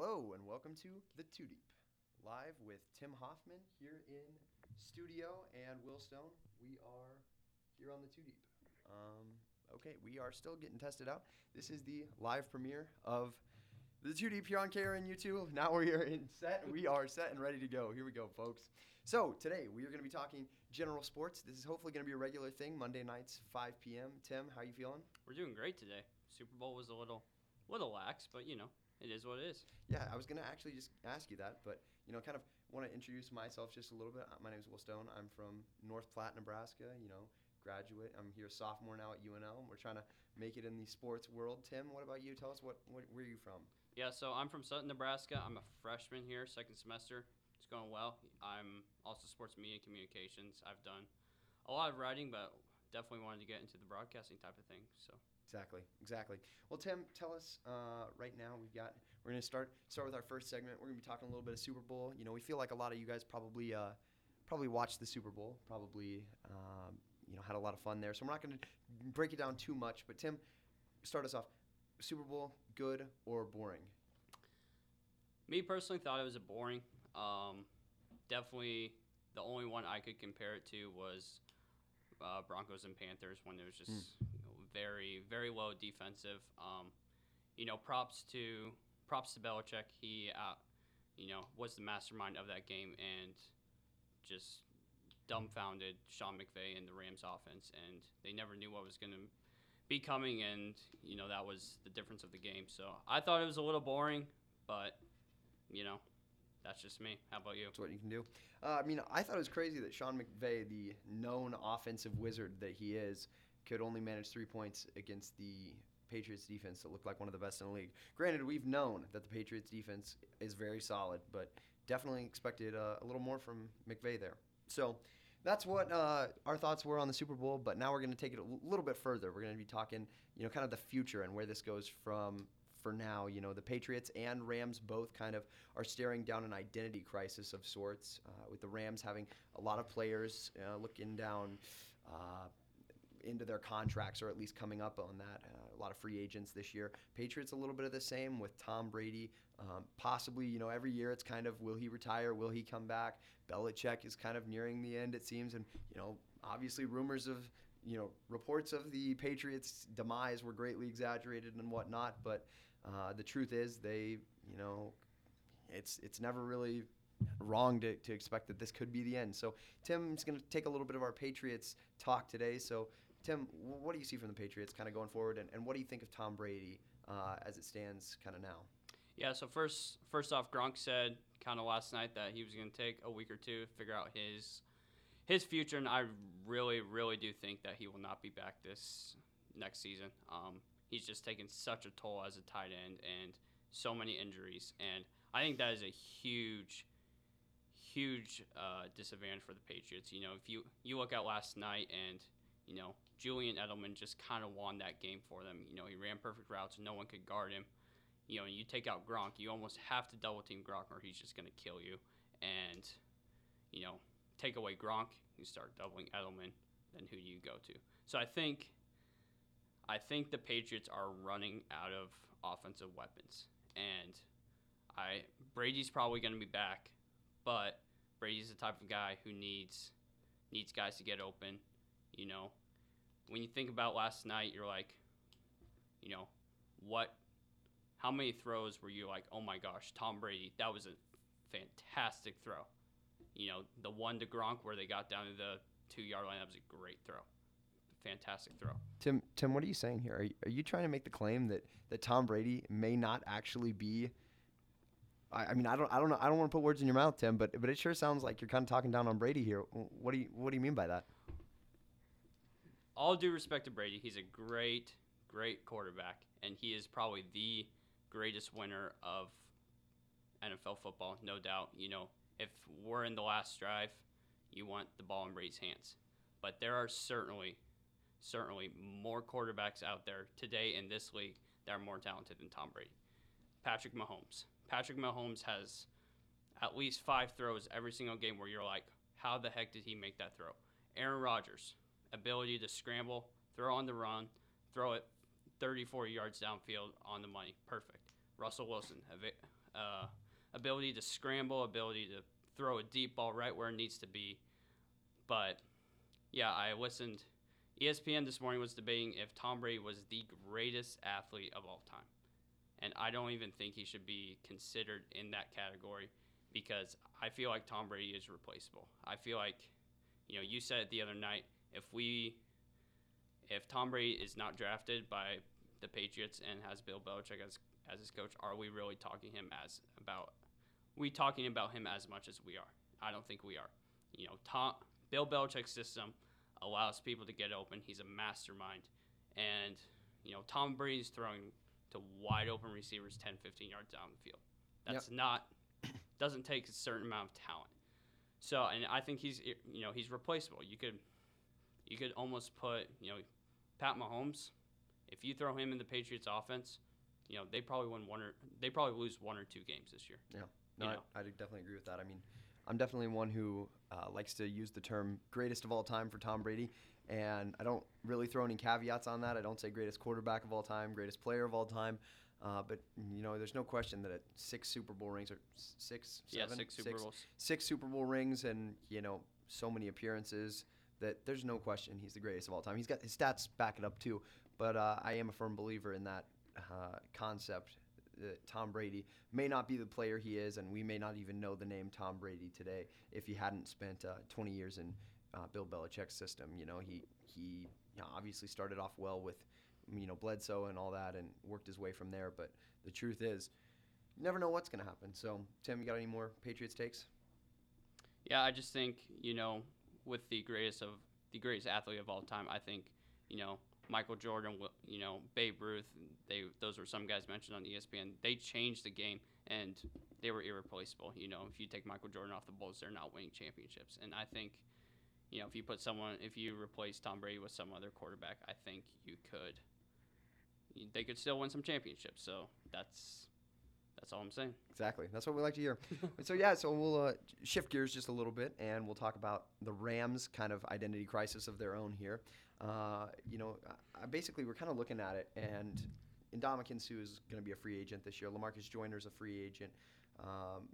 Hello and welcome to The Two Deep, live with Tim Hoffman here in studio and Will Stone. We are here on The Two Deep. Um, okay, we are still getting tested out. This is the live premiere of The Two Deep here on KRNU2. Now we're in set. We are set and ready to go. Here we go, folks. So today we are going to be talking general sports. This is hopefully going to be a regular thing. Monday nights, 5 p.m. Tim, how you feeling? We're doing great today. Super Bowl was a little, little lax, but you know, it is what it is. Yeah, I was gonna actually just ask you that, but you know, kind of want to introduce myself just a little bit. My name is Will Stone. I'm from North Platte, Nebraska. You know, graduate. I'm here sophomore now at UNL. We're trying to make it in the sports world. Tim, what about you? Tell us what, what where are you from? Yeah, so I'm from Sutton, Nebraska. I'm a freshman here, second semester. It's going well. I'm also sports media and communications. I've done a lot of writing, but definitely wanted to get into the broadcasting type of thing. So Exactly, exactly. Well, Tim, tell us uh, right now. We've got. We're going to start start with our first segment. We're going to be talking a little bit of Super Bowl. You know, we feel like a lot of you guys probably uh, probably watched the Super Bowl. Probably, um, you know, had a lot of fun there. So we're not going to break it down too much. But Tim, start us off. Super Bowl, good or boring? me personally thought it was a boring. Um, definitely, the only one I could compare it to was uh, Broncos and Panthers when it was just know, very very low defensive. Um, you know, props to props to Belichick. He uh, you know was the mastermind of that game and just dumbfounded Sean McVay and the Rams offense, and they never knew what was going to be coming, and you know that was the difference of the game. So I thought it was a little boring, but you know that's just me. How about you? That's what you can do. Uh, I mean, I thought it was crazy that Sean McVay, the known offensive wizard that he is, could only manage three points against the Patriots defense that looked like one of the best in the league. Granted, we've known that the Patriots defense is very solid, but definitely expected uh, a little more from McVay there. So that's what uh, our thoughts were on the Super Bowl. But now we're going to take it a little bit further. We're going to be talking, you know, kind of the future and where this goes from for now. You know, the Patriots and Rams both kind of are staring down an identity crisis of sorts, uh, with the Rams having a lot of players uh, looking down. Into their contracts, or at least coming up on that. Uh, a lot of free agents this year. Patriots a little bit of the same with Tom Brady. Um, possibly, you know, every year it's kind of will he retire? Will he come back? Belichick is kind of nearing the end, it seems, and you know, obviously rumors of you know reports of the Patriots' demise were greatly exaggerated and whatnot. But uh, the truth is, they you know, it's it's never really wrong to, to expect that this could be the end. So Tim's going to take a little bit of our Patriots talk today. So Tim, what do you see from the Patriots kind of going forward, and, and what do you think of Tom Brady uh, as it stands kind of now? Yeah. So first, first off, Gronk said kind of last night that he was going to take a week or two to figure out his his future, and I really, really do think that he will not be back this next season. Um, he's just taken such a toll as a tight end, and so many injuries, and I think that is a huge, huge uh, disadvantage for the Patriots. You know, if you you look at last night, and you know Julian Edelman just kind of won that game for them. You know, he ran perfect routes, no one could guard him. You know, you take out Gronk, you almost have to double team Gronk, or he's just going to kill you. And you know, take away Gronk, you start doubling Edelman, then who do you go to? So I think I think the Patriots are running out of offensive weapons. And I Brady's probably going to be back, but Brady's the type of guy who needs needs guys to get open, you know. When you think about last night, you're like, you know, what how many throws were you like, "Oh my gosh, Tom Brady, that was a fantastic throw." You know, the one to Gronk where they got down to the two yard line. That was a great throw. Fantastic throw. Tim, Tim, what are you saying here? Are you, are you trying to make the claim that, that Tom Brady may not actually be? I, I mean, I don't, I don't know, I don't want to put words in your mouth, Tim, but but it sure sounds like you're kind of talking down on Brady here. What do you What do you mean by that? All due respect to Brady, he's a great, great quarterback, and he is probably the greatest winner of NFL football, no doubt. You know, if we're in the last drive, you want the ball in Brady's hands. But there are certainly, certainly more quarterbacks out there today in this league that are more talented than Tom Brady. Patrick Mahomes. Patrick Mahomes has at least five throws every single game where you're like, how the heck did he make that throw? Aaron Rodgers, ability to scramble, throw on the run, throw it 34 yards downfield on the money. Perfect. Russell Wilson, uh, ability to scramble, ability to throw a deep ball right where it needs to be. But yeah, I listened. ESPN this morning was debating if Tom Brady was the greatest athlete of all time. And I don't even think he should be considered in that category because I feel like Tom Brady is replaceable. I feel like, you know, you said it the other night, if we if Tom Brady is not drafted by the Patriots and has Bill Belichick as as his coach, are we really talking him as about we talking about him as much as we are? I don't think we are. You know, Tom Bill Belichick's system allows people to get open. He's a mastermind. And, you know, Tom Brady's throwing to wide open receivers 10, 15 yards down the field. That's yep. not doesn't take a certain amount of talent. So, and I think he's you know, he's replaceable. You could you could almost put, you know, Pat Mahomes, if you throw him in the Patriots offense, you know, they probably win one or they probably lose one or two games this year. Yeah. No, I, I definitely agree with that. I mean, I'm definitely one who uh, likes to use the term greatest of all time for Tom Brady. And I don't really throw any caveats on that. I don't say greatest quarterback of all time, greatest player of all time. Uh, but you know, there's no question that at six Super Bowl rings or six, seven, yeah, six Super six, Bowls, six Super Bowl rings, and you know, so many appearances that there's no question he's the greatest of all time. He's got his stats back it up too. But uh, I am a firm believer in that uh, concept that Tom Brady may not be the player he is, and we may not even know the name Tom Brady today if he hadn't spent uh, 20 years in uh, Bill Belichick's system. You know, he he you know, obviously started off well with you know Bledsoe and all that, and worked his way from there. But the truth is, you never know what's going to happen. So, Tim, you got any more Patriots takes? Yeah, I just think you know, with the greatest of the greatest athlete of all time, I think you know Michael Jordan, you know Babe Ruth. They those were some guys mentioned on ESPN. They changed the game and they were irreplaceable. You know, if you take Michael Jordan off the Bulls, they're not winning championships. And I think, you know, if you put someone, if you replace Tom Brady with some other quarterback, I think you could. They could still win some championships. So that's that's all I'm saying. Exactly. That's what we like to hear. so yeah, so we'll uh, shift gears just a little bit, and we'll talk about the Rams' kind of identity crisis of their own here. Uh, you know, basically we're kind of looking at it, and Ndamukong Suh is going to be a free agent this year. Lamarcus Joyner is a free agent. Um,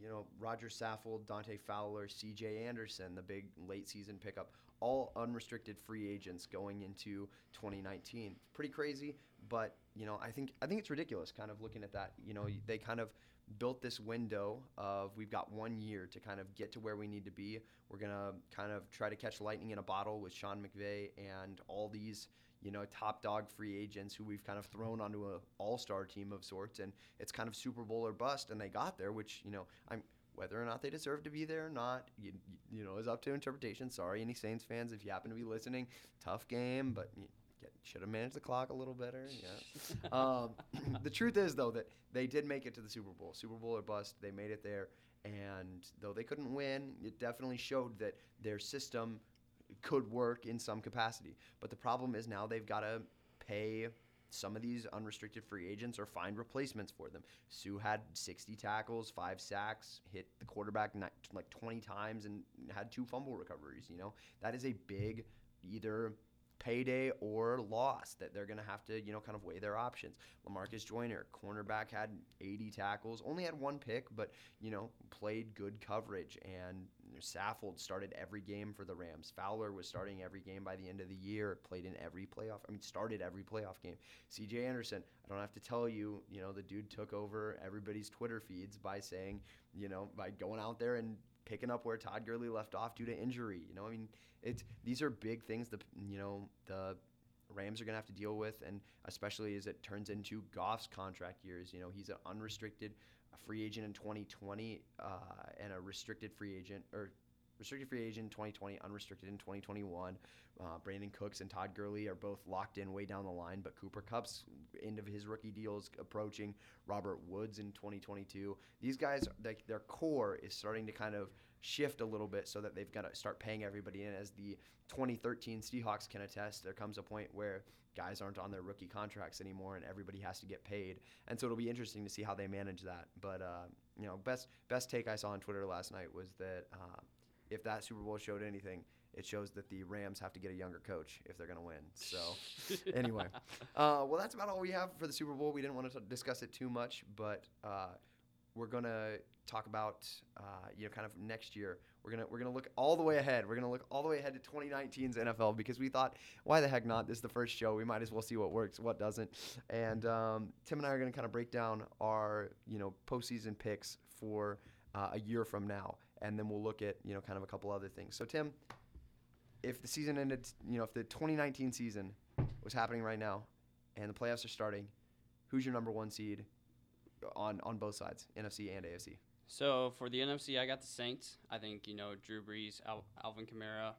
you know, Rodger Saffold, Dante Fowler, C.J. Anderson, the big late season pickup, all unrestricted free agents going into 2019. Pretty crazy, but you know, I think I think it's ridiculous. Kind of looking at that, you know, they kind of built this window of we've got one year to kind of get to where we need to be. We're gonna kind of try to catch lightning in a bottle with Sean McVay and all these you know top dog free agents who we've kind of thrown onto an all star team of sorts, and it's kind of Super Bowl or bust, and they got there, which you know I'm. Whether or not they deserve to be there or not, you, you know, is up to interpretation. Sorry, any Saints fans, if you happen to be listening. Tough game, but you, should have managed the clock a little better. Yeah. um, the truth is, though, that they did make it to the Super Bowl. Super Bowl or bust. They made it there. And though they couldn't win, it definitely showed that their system could work in some capacity. But the problem is now they've got to pay some of these unrestricted free agents or find replacements for them. Suh had 60 tackles, five sacks, hit the quarterback like 20 times, and had two fumble recoveries. You know, that is a big either payday or loss that they're going to have to, you know, kind of weigh their options. Lamarcus Joyner, cornerback, had 80 tackles, only had one pick, but, you know, played good coverage. And Saffold started every game for the Rams. Fowler was starting every game by the end of the year, played in every playoff, I mean, started every playoff game. CJ Anderson, I don't have to tell you, you know, the dude took over everybody's Twitter feeds by saying, you know, by going out there and picking up where Todd Gurley left off due to injury. You know, I mean, it's these are big things that you know the Rams are going to have to deal with, and especially as it turns into Goff's contract years. You know, he's an unrestricted free agent in 2020 uh, and a restricted free agent or restricted free agent in 2020, unrestricted in 2021. Uh, Brandin Cooks and Todd Gurley are both locked in way down the line, but Cooper Kupp's end of his rookie deal is approaching. Robert Woods in 2022. These guys, like their core is starting to kind of shift a little bit so that they've got to start paying everybody in. As the 2013 Seahawks can attest, there comes a point where guys aren't on their rookie contracts anymore and everybody has to get paid. And so it'll be interesting to see how they manage that. But uh, you know, best best take I saw on Twitter last night was that uh, if that Super Bowl showed anything, it shows that the Rams have to get a younger coach if they're going to win. So, anyway, uh, well, that's about all we have for the Super Bowl. We didn't want to discuss it too much, but uh, we're gonna talk about uh, you know kind of next year. We're gonna we're gonna look all the way ahead. We're gonna look all the way ahead to 2019's NFL because we thought, why the heck not? This is the first show. We might as well see what works, what doesn't. And um, Tim and I are gonna kind of break down our you know postseason picks for uh, a year from now, and then we'll look at you know kind of a couple other things. So Tim, if the season ended, you know, if the 2019 season was happening right now, and the playoffs are starting, who's your number one seed on on both sides, NFC and AFC? So for the NFC, I got the Saints. I think you know Drew Brees, Al- Alvin Kamara,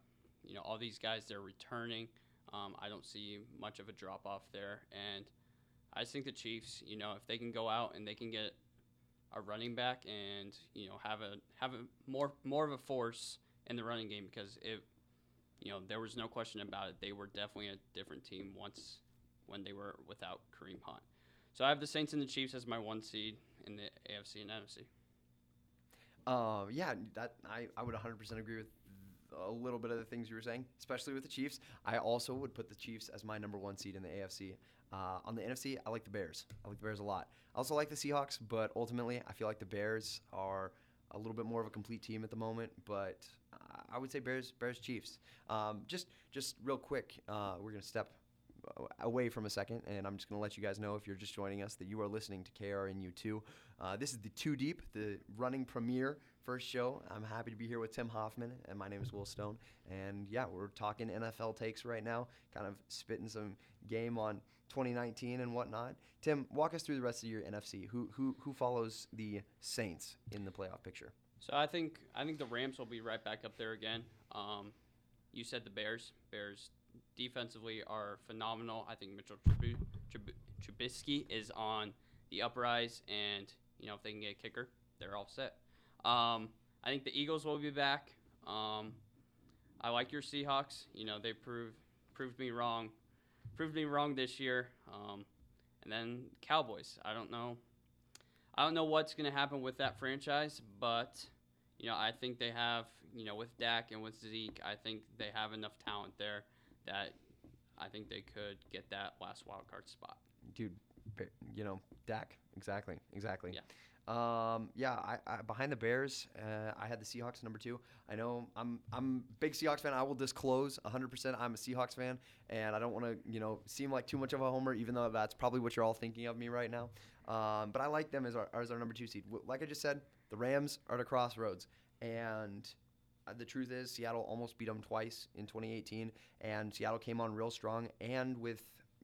you know all these guys. They're returning. Um, I don't see much of a drop off there, and I just think the Chiefs. You know if they can go out and they can get a running back and you know have a have a more more of a force in the running game because it you know there was no question about it. They were definitely a different team once when they were without Kareem Hunt. So I have the Saints and the Chiefs as my one seed in the AFC and NFC. Um, yeah, that I, I would 100% agree with a little bit of the things you were saying, especially with the Chiefs. I also would put the Chiefs as my number one seed in the AFC. Uh, on the NFC, I like the Bears. I like the Bears a lot. I also like the Seahawks, but ultimately, I feel like the Bears are a little bit more of a complete team at the moment. But uh, I would say Bears, Bears, Chiefs. Um, just, just real quick, uh, we're gonna step away from a second, and I'm just going to let you guys know if you're just joining us that you are listening to KRNU2. Uh, this is the Two Deep, the running premiere first show. I'm happy to be here with Tim Hoffman, and my name is Will Stone. And yeah, we're talking NFL takes right now, kind of spitting some game on 2019 and whatnot. Tim, walk us through the rest of your NFC. Who who who follows the Saints in the playoff picture? So I think I think the Rams will be right back up there again. Um, you said the Bears. Bears defensively are phenomenal. I think Mitchell Trub- Trub- Trubisky is on the uprise, and you know if they can get a kicker, they're all set. Um, I think the Eagles will be back. Um, I like your Seahawks. You know they proved proved me wrong, proved me wrong this year. Um, and then Cowboys. I don't know. I don't know what's going to happen with that franchise, but you know I think they have you know with Dak and with Zeke, I think they have enough talent there that I think they could get that last wild card spot. Dude, you know, Dak. Exactly. Exactly. Yeah. Um, yeah, I, I, behind the Bears, uh, I had the Seahawks number two. I know I'm I'm a big Seahawks fan. I will disclose 100%. I'm a Seahawks fan, and I don't want to you know seem like too much of a homer, even though that's probably what you're all thinking of me right now. Um, but I like them as our as our number two seed. Like I just said, the Rams are at a crossroads, and Uh, the truth is Seattle almost beat them twice in 2018, and Seattle came on real strong. And with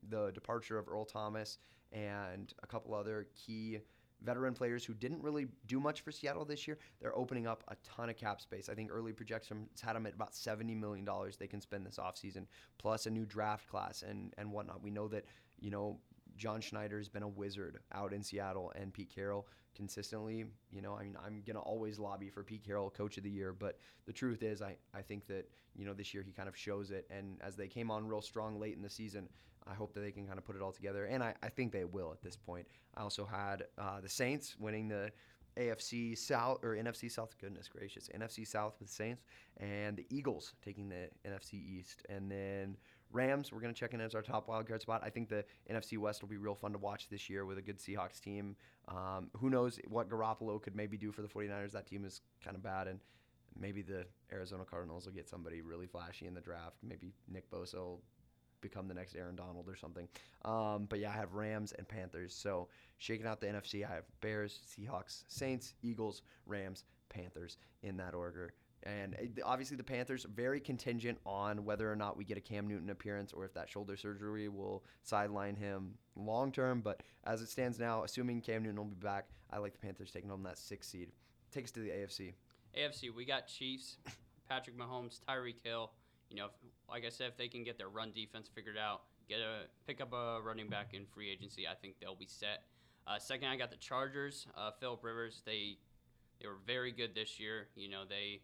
the departure of Earl Thomas and a couple other key veteran players who didn't really do much for Seattle this year, they're opening up a ton of cap space. I think early projections had them at about $70 million they can spend this offseason, plus a new draft class and, and whatnot. We know that, you know, John Schneider has been a wizard out in Seattle, and Pete Carroll consistently. You know, I mean, I'm gonna always lobby for Pete Carroll, Coach of the Year, but the truth is, I I think that you know this year he kind of shows it, and as they came on real strong late in the season. I hope that they can kind of put it all together, and I, I think they will at this point. I also had uh, the Saints winning the AFC South or NFC South. Goodness gracious, NFC South with Saints, and the Eagles taking the NFC East, and then Rams, we're going to check in as our top wildcard spot. I think the NFC West will be real fun to watch this year with a good Seahawks team. Um, who knows what Garoppolo could maybe do for the 49ers? That team is kind of bad. And maybe the Arizona Cardinals will get somebody really flashy in the draft. Maybe Nick Bosa will become the next Aaron Donald or something. Um, but yeah, I have Rams and Panthers. So shaking out the NFC, I have Bears, Seahawks, Saints, Eagles, Rams, Panthers in that order. And obviously, the Panthers very contingent on whether or not we get a Cam Newton appearance or if that shoulder surgery will sideline him long term. But as it stands now, assuming Cam Newton will be back, I like the Panthers taking home that sixth seed. Take us to the AFC. AFC, we got Chiefs, Patrick Mahomes, Tyreek Hill. You know, if, like I said, if they can get their run defense figured out, get a pick up a running back in free agency, I think they'll be set. Uh, second, I got the Chargers. Uh, Philip Rivers, they they were very good this year. You know, they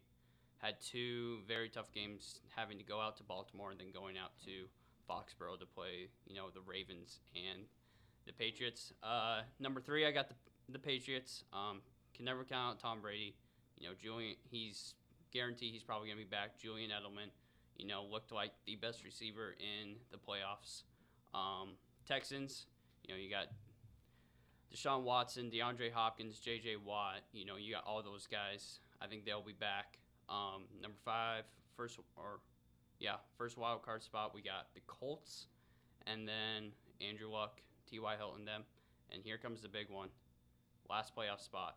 had two very tough games having to go out to Baltimore and then going out to Foxborough to play, you know, the Ravens and the Patriots. Uh, number three, I got the, the Patriots. Um, can never count out Tom Brady. You know, Julian, he's guaranteed he's probably going to be back. Julian Edelman, you know, looked like the best receiver in the playoffs. Um, Texans, you know, you got Deshaun Watson, DeAndre Hopkins, J.J. Watt. You know, you got all those guys. I think they'll be back. Um, number five, first or yeah, first wild card spot. We got the Colts, and then Andrew Luck, T.Y. Hilton, them, and here comes the big one. Last playoff spot,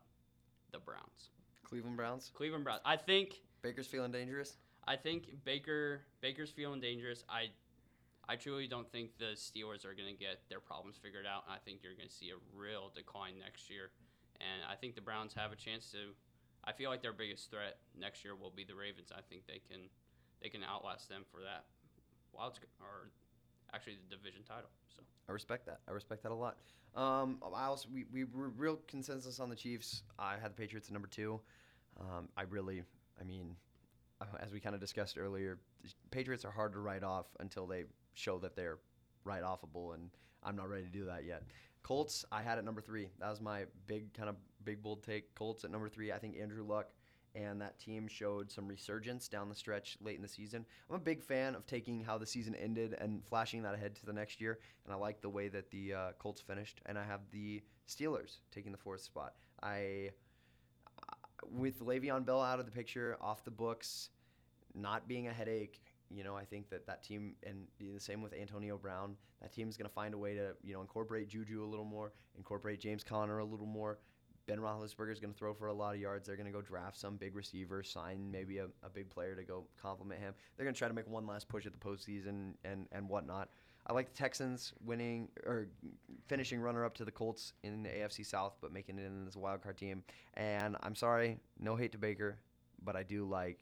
the Browns. Cleveland Browns. Cleveland Browns. I think Baker's feeling dangerous. I think Baker Baker's feeling dangerous. I I truly don't think the Steelers are going to get their problems figured out. I think you're going to see a real decline next year. And I think the Browns have a chance to I feel like their biggest threat next year will be the Ravens. I think they can they can outlast them for that wild or actually the division title. So I respect that. I respect that a lot. Um, I also we, we were real consensus on the Chiefs. I had the Patriots at number two. Um, I really, I mean, as we kind of discussed earlier, Patriots are hard to write off until they show that they're write offable, and I'm not ready to do that yet. Colts, I had at number three. That was my big kind of big bold take. Colts at number three. I think Andrew Luck and that team showed some resurgence down the stretch late in the season. I'm a big fan of taking how the season ended and flashing that ahead to the next year, and I like the way that the uh, Colts finished. And I have the Steelers taking the fourth spot. I, uh, with Le'Veon Bell out of the picture, off the books, not being a headache. You know, I think that that team, and the same with Antonio Brown, that team is going to find a way to, you know, incorporate Juju a little more, incorporate James Conner a little more, Ben Roethlisberger is going to throw for a lot of yards. They're going to go draft some big receiver, sign maybe a, a big player to go complement him. They're going to try to make one last push at the postseason and, and whatnot. I like the Texans winning or finishing runner up to the Colts in the AFC South, but making it in as a wild card team. And I'm sorry, no hate to Baker, but I do like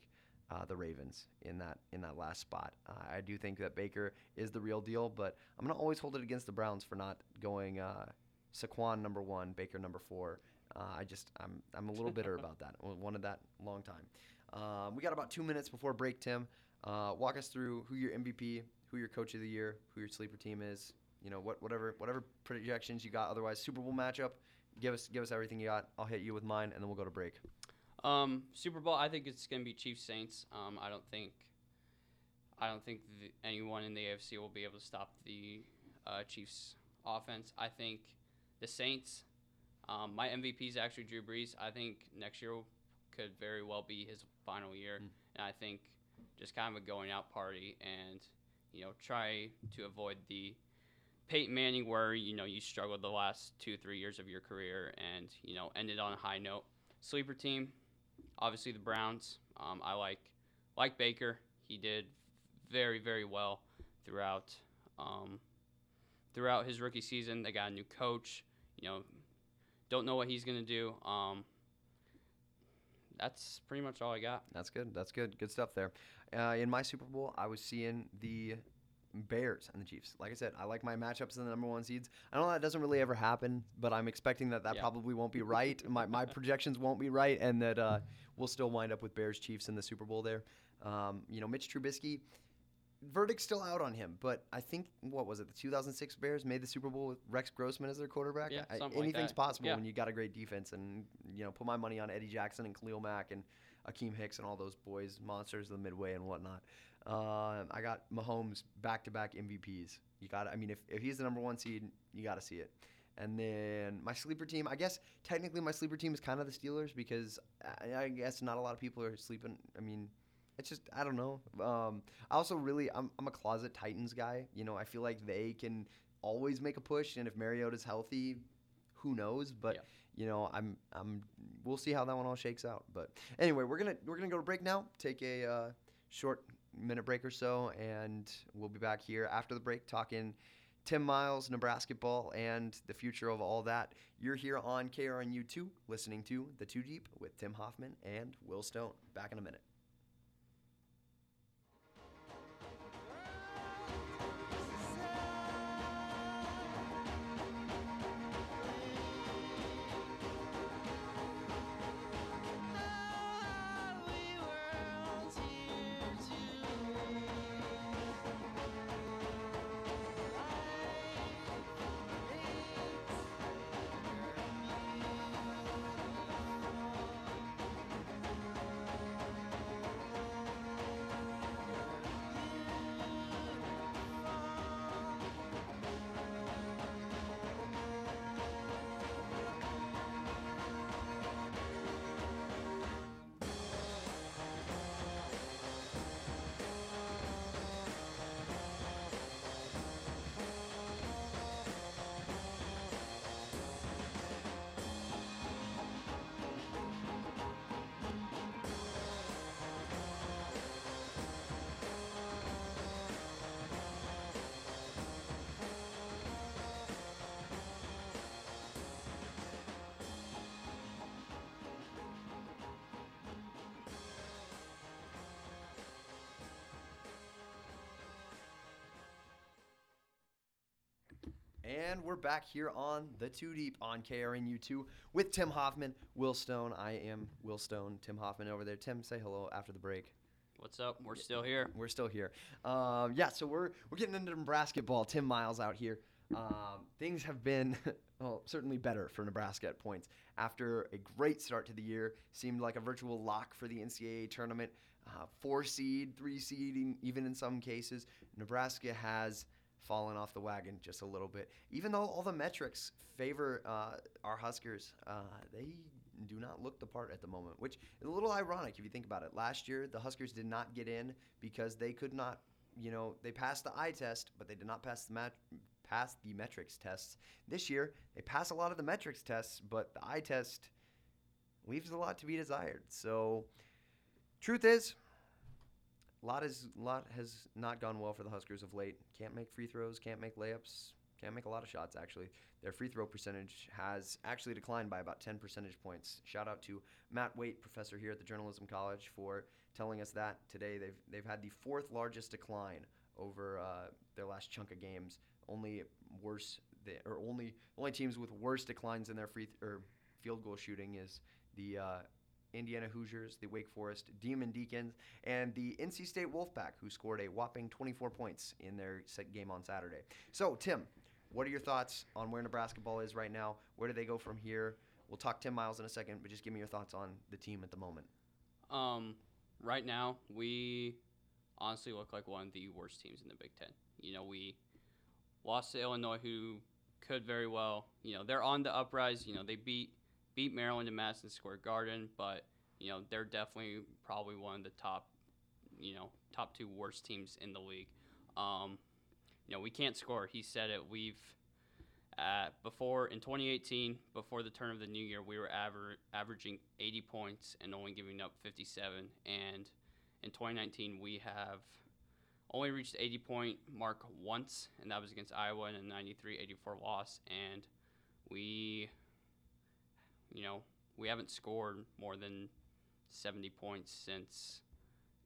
uh, the Ravens in that in that last spot. Uh, I do think that Baker is the real deal, but I'm gonna always hold it against the Browns for not going uh, Saquon number one, Baker number four. Uh, I just I'm I'm a little bitter about that. Wanted that long time. Um, we got about two minutes before break. Tim, uh, walk us through who your MVP, who your coach of the year, who your sleeper team is. You know what whatever whatever projections you got. Otherwise, Super Bowl matchup. Give us give us everything you got. I'll hit you with mine, and then we'll go to break. Um, Super Bowl, I think it's going to be Chiefs Saints. Um, I don't think, I don't think the, anyone in the AFC will be able to stop the uh, Chiefs offense. I think the Saints. Um, my MVP is actually Drew Brees. I think next year could very well be his final year, Mm. and I think just kind of a going out party and you know try to avoid the Peyton Manning where you know you struggled the last two three years of your career and you know ended on a high note. Sleeper team, obviously the Browns. Um, I like like Baker. He did very very well throughout um, throughout his rookie season. They got a new coach. You know, don't know what he's gonna do. Um, that's pretty much all I got. That's good. That's good. Good stuff there. Uh, in my Super Bowl, I was seeing the Bears and the Chiefs. Like I said, I like my matchups in the number one seeds. I know that doesn't really ever happen, but I'm expecting that that Yeah. probably won't be right. my, my projections won't be right, and that uh, we'll still wind up with Bears Chiefs in the Super Bowl there. Um, you know, Mitch Trubisky, verdict's still out on him, but I think what was it? The 2006 Bears made the Super Bowl with Rex Grossman as their quarterback. Yeah, I- like anything's that. possible Yeah. when you got a great defense, and you know, put my money on Eddie Jackson and Khalil Mack and Akiem Hicks and all those boys, monsters of the Midway and whatnot. Uh, I got Mahomes back-to-back MVPs. You got, I mean, if, if he's the number one seed, you got to see it. And then my sleeper team, I guess technically my sleeper team is kind of the Steelers because I, I guess not a lot of people are sleeping. I mean, it's just I don't know. Um, I also really I'm, I'm a closet Titans guy. You know, I feel like they can always make a push, and if Mariota's healthy, who knows? But Yeah. you know, I'm I'm we'll see how that one all shakes out. But anyway, we're gonna we're gonna go to break now. Take a uh, short minute break or so, and we'll be back here after the break talking. Tim Miles, Nebraska ball, and the future of all that. You're here on KRNU2, listening to The Two Deep with Tim Hoffman and Will Stone. Back in a minute. And we're back here on the Two Deep on KRNU2 with Tim Hoffman, Will Stone. I am Will Stone, Tim Hoffman over there. Tim, say hello after the break. What's up? We're still here. We're still here. Um, yeah, so we're we're getting into Nebraska ball. Tim Miles out here. Um, things have been well, certainly better for Nebraska at points after a great start to the year. Seemed like a virtual lock for the NCAA tournament. Uh, four seed, three seed, even in some cases. Nebraska has fallen off the wagon just a little bit. Even though all the metrics favor uh, our Huskers, uh, they do not look the part at the moment, which is a little ironic if you think about it. Last year, the Huskers did not get in because they could not, you know, they passed the eye test, but they did not pass the mat- pass the metrics tests. This year, they pass a lot of the metrics tests, but the eye test leaves a lot to be desired. So, truth is, lot is lot has not gone well for the Huskers of late. Can't make free throws, can't make layups, can't make a lot of shots actually. Their free throw percentage has actually declined by about 10 percentage points. Shout out to Matt Waite, professor here at the Journalism College, for telling us that today. They've they've had the fourth largest decline over uh, their last chunk of games. Only worse, than, or only only teams with worse declines in their free th- or field goal shooting is the uh, Indiana Hoosiers, the Wake Forest Demon Deacons, and the NC State Wolfpack, who scored a whopping 24 points in their game on Saturday. So, Tim, what are your thoughts on where Nebraska ball is right now? Where do they go from here? We'll talk Tim Miles in a second, but just give me your thoughts on the team at the moment. Um, right now, we honestly look like one of the worst teams in the Big Ten. You know, we lost to Illinois, who could very well, you know, they're on the uprise. You know, they beat beat Maryland in Madison Square Garden, but you know they're definitely probably one of the top, you know, top two worst teams in the league. Um, you know, we can't score. He said it. We've uh, before in 2018, before the turn of the new year, we were aver- averaging 80 points and only giving up 57. And in 2019, we have only reached 80 point mark once, and that was against Iowa in a 93-84 loss. And we you know, we haven't scored more than 70 points since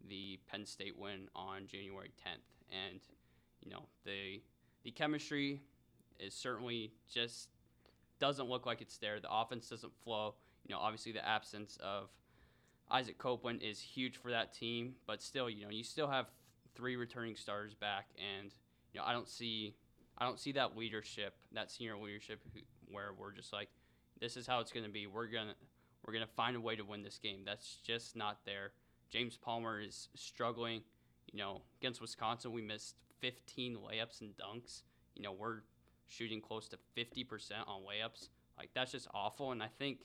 the Penn State win on January 10th. And, you know, the the chemistry is certainly just doesn't look like it's there. The offense doesn't flow. You know, obviously the absence of Isaac Copeland is huge for that team, but still, you know, you still have three returning starters back and you know, I don't see I don't see that leadership, that senior leadership where we're just like this is how it's going to be. We're gonna we're gonna find a way to win this game. That's just not there. James Palmer is struggling. You know, against Wisconsin, we missed 15 layups and dunks. You know, we're shooting close to 50% on layups. Like that's just awful. And I think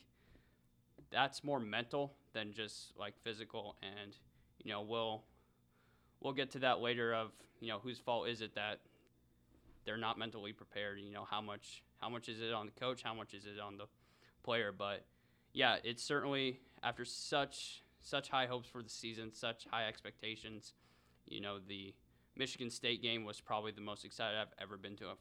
that's more mental than just like physical. And you know, we'll we'll get to that later. Of you know, whose fault is it that they're not mentally prepared? You know, how much how much is it on the coach? How much is it on the player. But yeah, it's certainly after such such high hopes for the season, such high expectations. You know, the Michigan State game was probably the most excited I've ever been to a,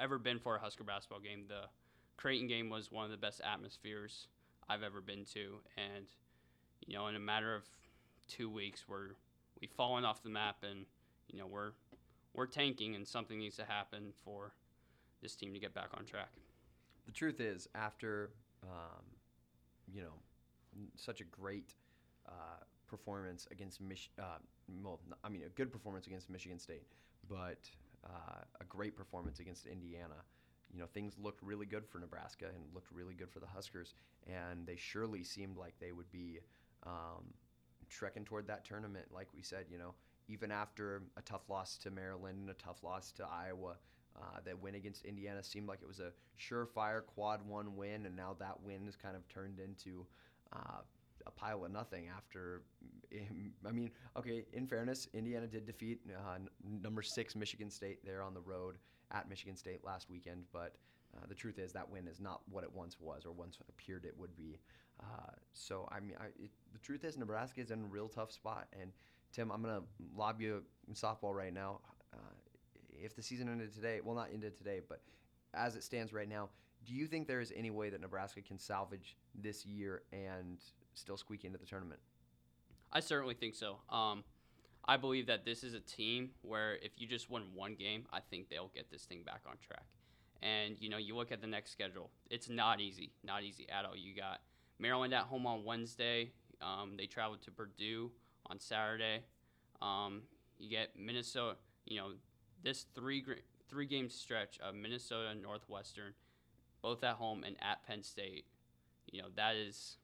ever been for a Husker basketball game. The Creighton game was one of the best atmospheres I've ever been to, and you know, in a matter of two weeks, we're we've fallen off the map, and you know, we're we're tanking, and something needs to happen for this team to get back on track. The truth is, after um, you know, such a great uh, performance against Mich- uh, well, I mean, a good performance against Michigan State, but uh, a great performance against Indiana. You know, things looked really good for Nebraska and looked really good for the Huskers, and they surely seemed like they would be um, trekking toward that tournament. Like we said, you know, even after a tough loss to Maryland and a tough loss to Iowa, uh, that win against Indiana seemed like it was a surefire quad one win, and now that win has kind of turned into uh, a pile of nothing after. I mean, okay, in fairness, Indiana did defeat uh, number six Michigan State there on the road at Michigan State last weekend, but uh, the truth is that win is not what it once was or once appeared it would be. Uh, so, I mean, I, it, the truth is Nebraska is in a real tough spot. And, Tim, I'm going to lob you softball right now if the season ended today, well, not ended today, but as it stands right now, do you think there is any way that Nebraska can salvage this year and still squeak into the tournament? I certainly think so. Um, I believe that this is a team where if you just win one game, I think they'll get this thing back on track. And you know, you look at the next schedule. It's not easy, not easy at all. You got Maryland at home on Wednesday. Um, they travel to Purdue on Saturday. Um, you get Minnesota. You know, this three three game stretch of Minnesota and Northwestern, both at home and at Penn State. You know, that is.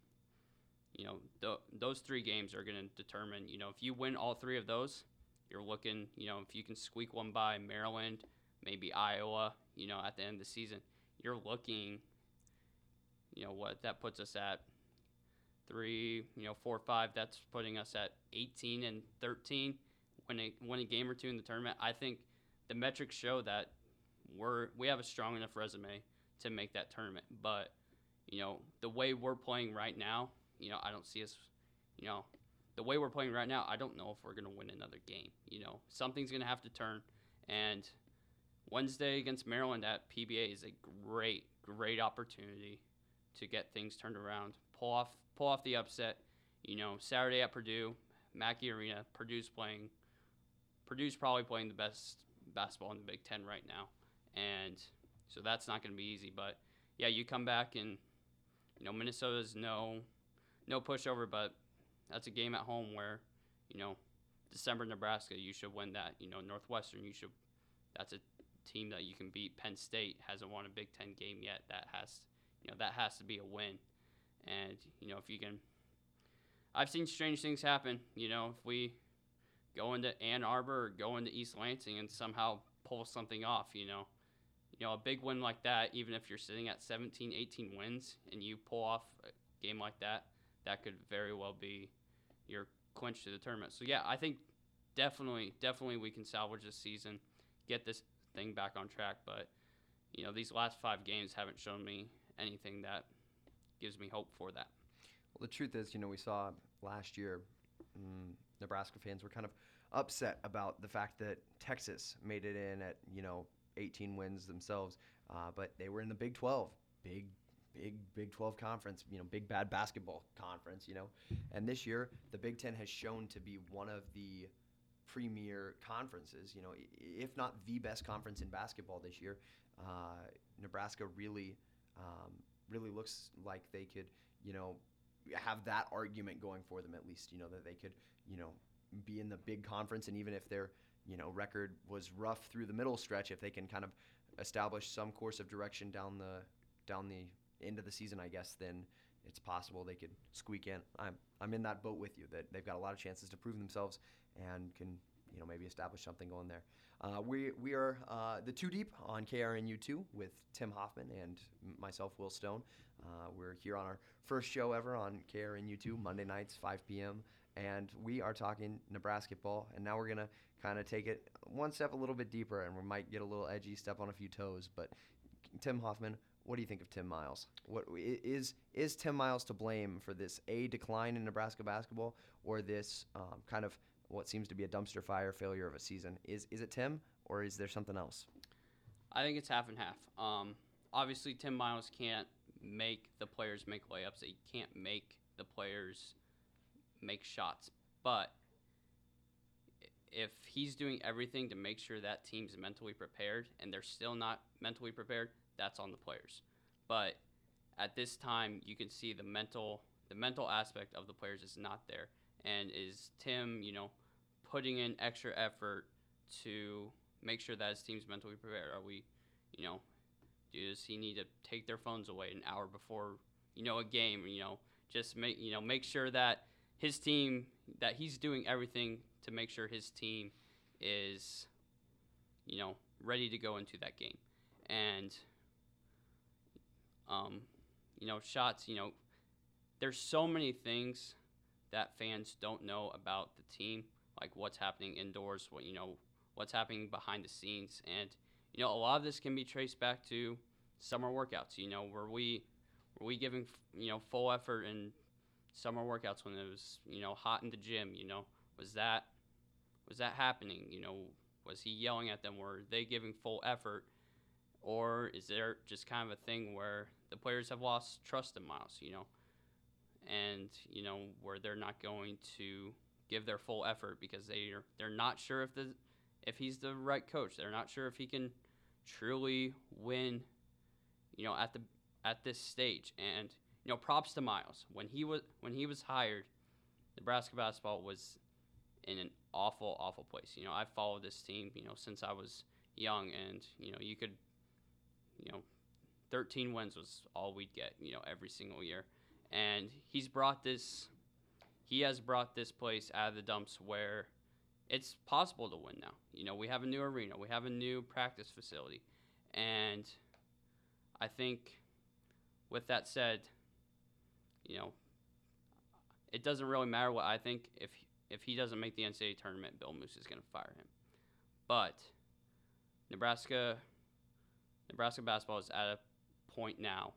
You know, th- those three games are going to determine. You know, if you win all three of those, you're looking. You know, if you can squeak one by Maryland, maybe Iowa. You know, at the end of the season, you're looking. You know what that puts us at three, you know, four, five. That's putting us at 18 and 13. Win a win a game or two in the tournament. I think the metrics show that we're we have a strong enough resume to make that tournament. But you know, the way we're playing right now, you know, I don't see us. You know, the way we're playing right now, I don't know if we're gonna win another game. You know, something's gonna have to turn, and Wednesday against Maryland at PBA is a great, great opportunity to get things turned around, pull off pull off the upset. You know, Saturday at Purdue, Mackey Arena, Purdue's playing. Purdue's probably playing the best basketball in the Big Ten right now, and so that's not going to be easy. But yeah, you come back and you know Minnesota's no no pushover, but that's a game at home where you know December Nebraska you should win that. You know Northwestern you should that's a team that you can beat. Penn State hasn't won a Big Ten game yet. That has you know that has to be a win. And you know, if you can, I've seen strange things happen. You know, if we go into Ann Arbor or go into East Lansing and somehow pull something off, you know, you know, a big win like that, even if you're sitting at 17, 18 wins and you pull off a game like that, that could very well be your clinch to the tournament. So yeah, I think definitely, definitely we can salvage this season, get this thing back on track. But you know, these last five games haven't shown me anything that gives me hope for that. Well, the truth is, you know, we saw last year mm, Nebraska fans were kind of upset about the fact that Texas made it in at you know 18 wins themselves, uh, but they were in the Big 12, big, big, Big 12 conference, you know, big bad basketball conference, you know, and this year the Big Ten has shown to be one of the premier conferences, you know, if not the best conference in basketball this year. Uh, Nebraska really um, really looks like they could, you know, have that argument going for them at least, you know, that they could, you know, be in the big conference and even if their, you know, record was rough through the middle stretch, if they can kind of establish some course of direction down the down the end of the season, I guess, then it's possible they could squeak in. I'm I'm in that boat with you that they've got a lot of chances to prove themselves and can you know maybe establish something going there. Uh, we, we are uh, the Two Deep on KRNU2 with Tim Hoffman and myself, Will Stone. Uh, we're here on our first show ever on KRNU2, Monday nights, 5 p.m. And we are talking Nebraska ball. And now we're going to kind of take it one step a little bit deeper, and we might get a little edgy, step on a few toes. But Tim Hoffman, what do you think of Tim Miles? What is is Tim Miles to blame for this a decline in Nebraska basketball, or this um, kind of what seems to be a dumpster fire failure of a season. Is is it Tim or is there something else? I think it's half and half. Um, obviously, Tim Miles can't make the players make layups. He can't make the players make shots. But if he's doing everything to make sure that team's mentally prepared and they're still not mentally prepared, that's on the players. But at this time, you can see the mental the mental aspect of the players is not there. And is Tim, you know, putting in extra effort to make sure that his team's mentally prepared? Are we, you know, does he need to take their phones away an hour before, you know, a game? You know, just make you know make sure that his team that he's doing everything to make sure his team is, you know, ready to go into that game, and, um, you know, shots. You know, there's so many things that fans don't know about the team like what's happening indoors, what you know, what's happening behind the scenes, and you know, a lot of this can be traced back to summer workouts. You know, were we were we giving you know full effort in summer workouts when it was you know hot in the gym? You know, was that was that happening? You know, was he yelling at them? Were they giving full effort? Or is there just kind of a thing where the players have lost trust in Miles, you know, and you know where they're not going to give their full effort because they are they're not sure if the if he's the right coach. They're not sure if he can, truly win, you know, at the at this stage. And you know, props to Miles when he was when he was hired. Nebraska basketball was in an awful, awful place. You know, I followed this team, you know, since I was young, and you know, you could, you know, 13 wins was all we'd get, you know, every single year. And he's brought this, he has brought this place out of the dumps where it's possible to win now. You know, we have a new arena, we have a new practice facility, and I think, with that said, you know, it doesn't really matter what I think. If if he doesn't make the NCAA tournament, Bill Moos is going to fire him. But Nebraska, Nebraska basketball is at a point now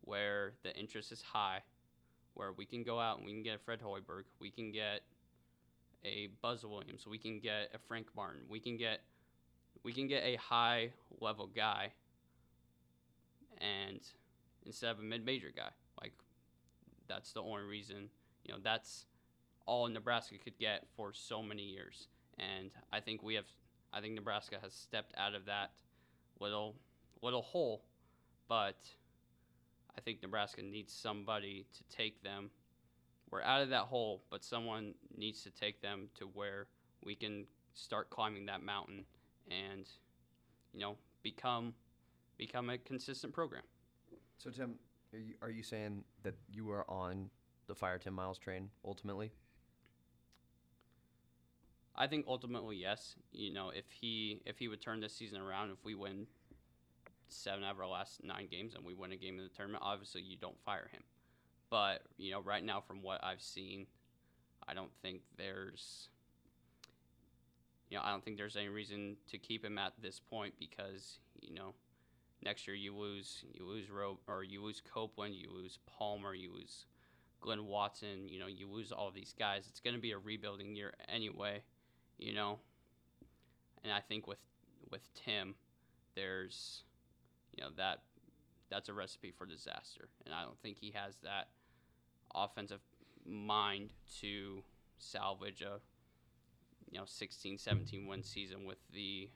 where the interest is high, where we can go out and we can get a Fred Hoiberg, we can get a Buzz Williams, we can get a Frank Martin, we can get we can get a high level guy and instead of a mid major guy. Like that's the only reason, you know, that's all Nebraska could get for so many years. And I think we have I think Nebraska has stepped out of that little little hole, but I think Nebraska needs somebody to take them. We're out of that hole, but someone needs to take them to where we can start climbing that mountain and you know become become a consistent program. So Tim, are you, are you saying that you are on the fire Tim Miles train ultimately? I think ultimately yes. You know, if he if he would turn this season around, if we win seven out of our last nine games and we win a game in the tournament, obviously you don't fire him. But you know, right now from what I've seen, I don't think there's you know I don't think there's any reason to keep him at this point because you know next year you lose you lose Ro- or you lose Copeland, you lose Palmer, you lose Glenn Watson, you know you lose all these guys. It's going to be a rebuilding year anyway you know. And I think with with Tim, there's you know that that's a recipe for disaster, and I don't think he has that offensive mind to salvage a you know 16 17 win season with the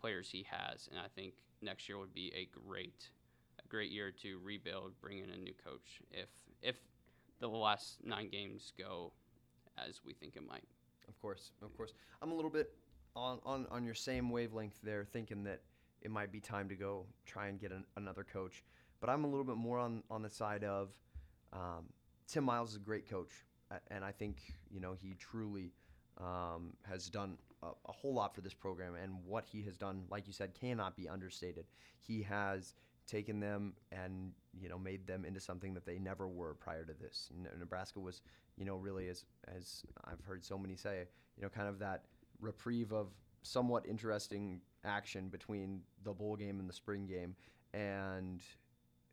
players he has. And I think next year would be a great a great year to rebuild bring in a new coach if if the last 9 games go as we think it might. Of course, of course. I'm a little bit on, on, on your same wavelength there, thinking that it might be time to go try and get an, another coach. But I'm a little bit more on, on the side of um, Tim Miles is a great coach, and I think you know he truly um, has done a, a whole lot for this program, and what he has done, like you said, cannot be understated. He has taken them and you know made them into something that they never were prior to this. Ne- Nebraska was you know really as as I've heard so many say, you know, kind of that reprieve of somewhat interesting action between the bowl game and the spring game, and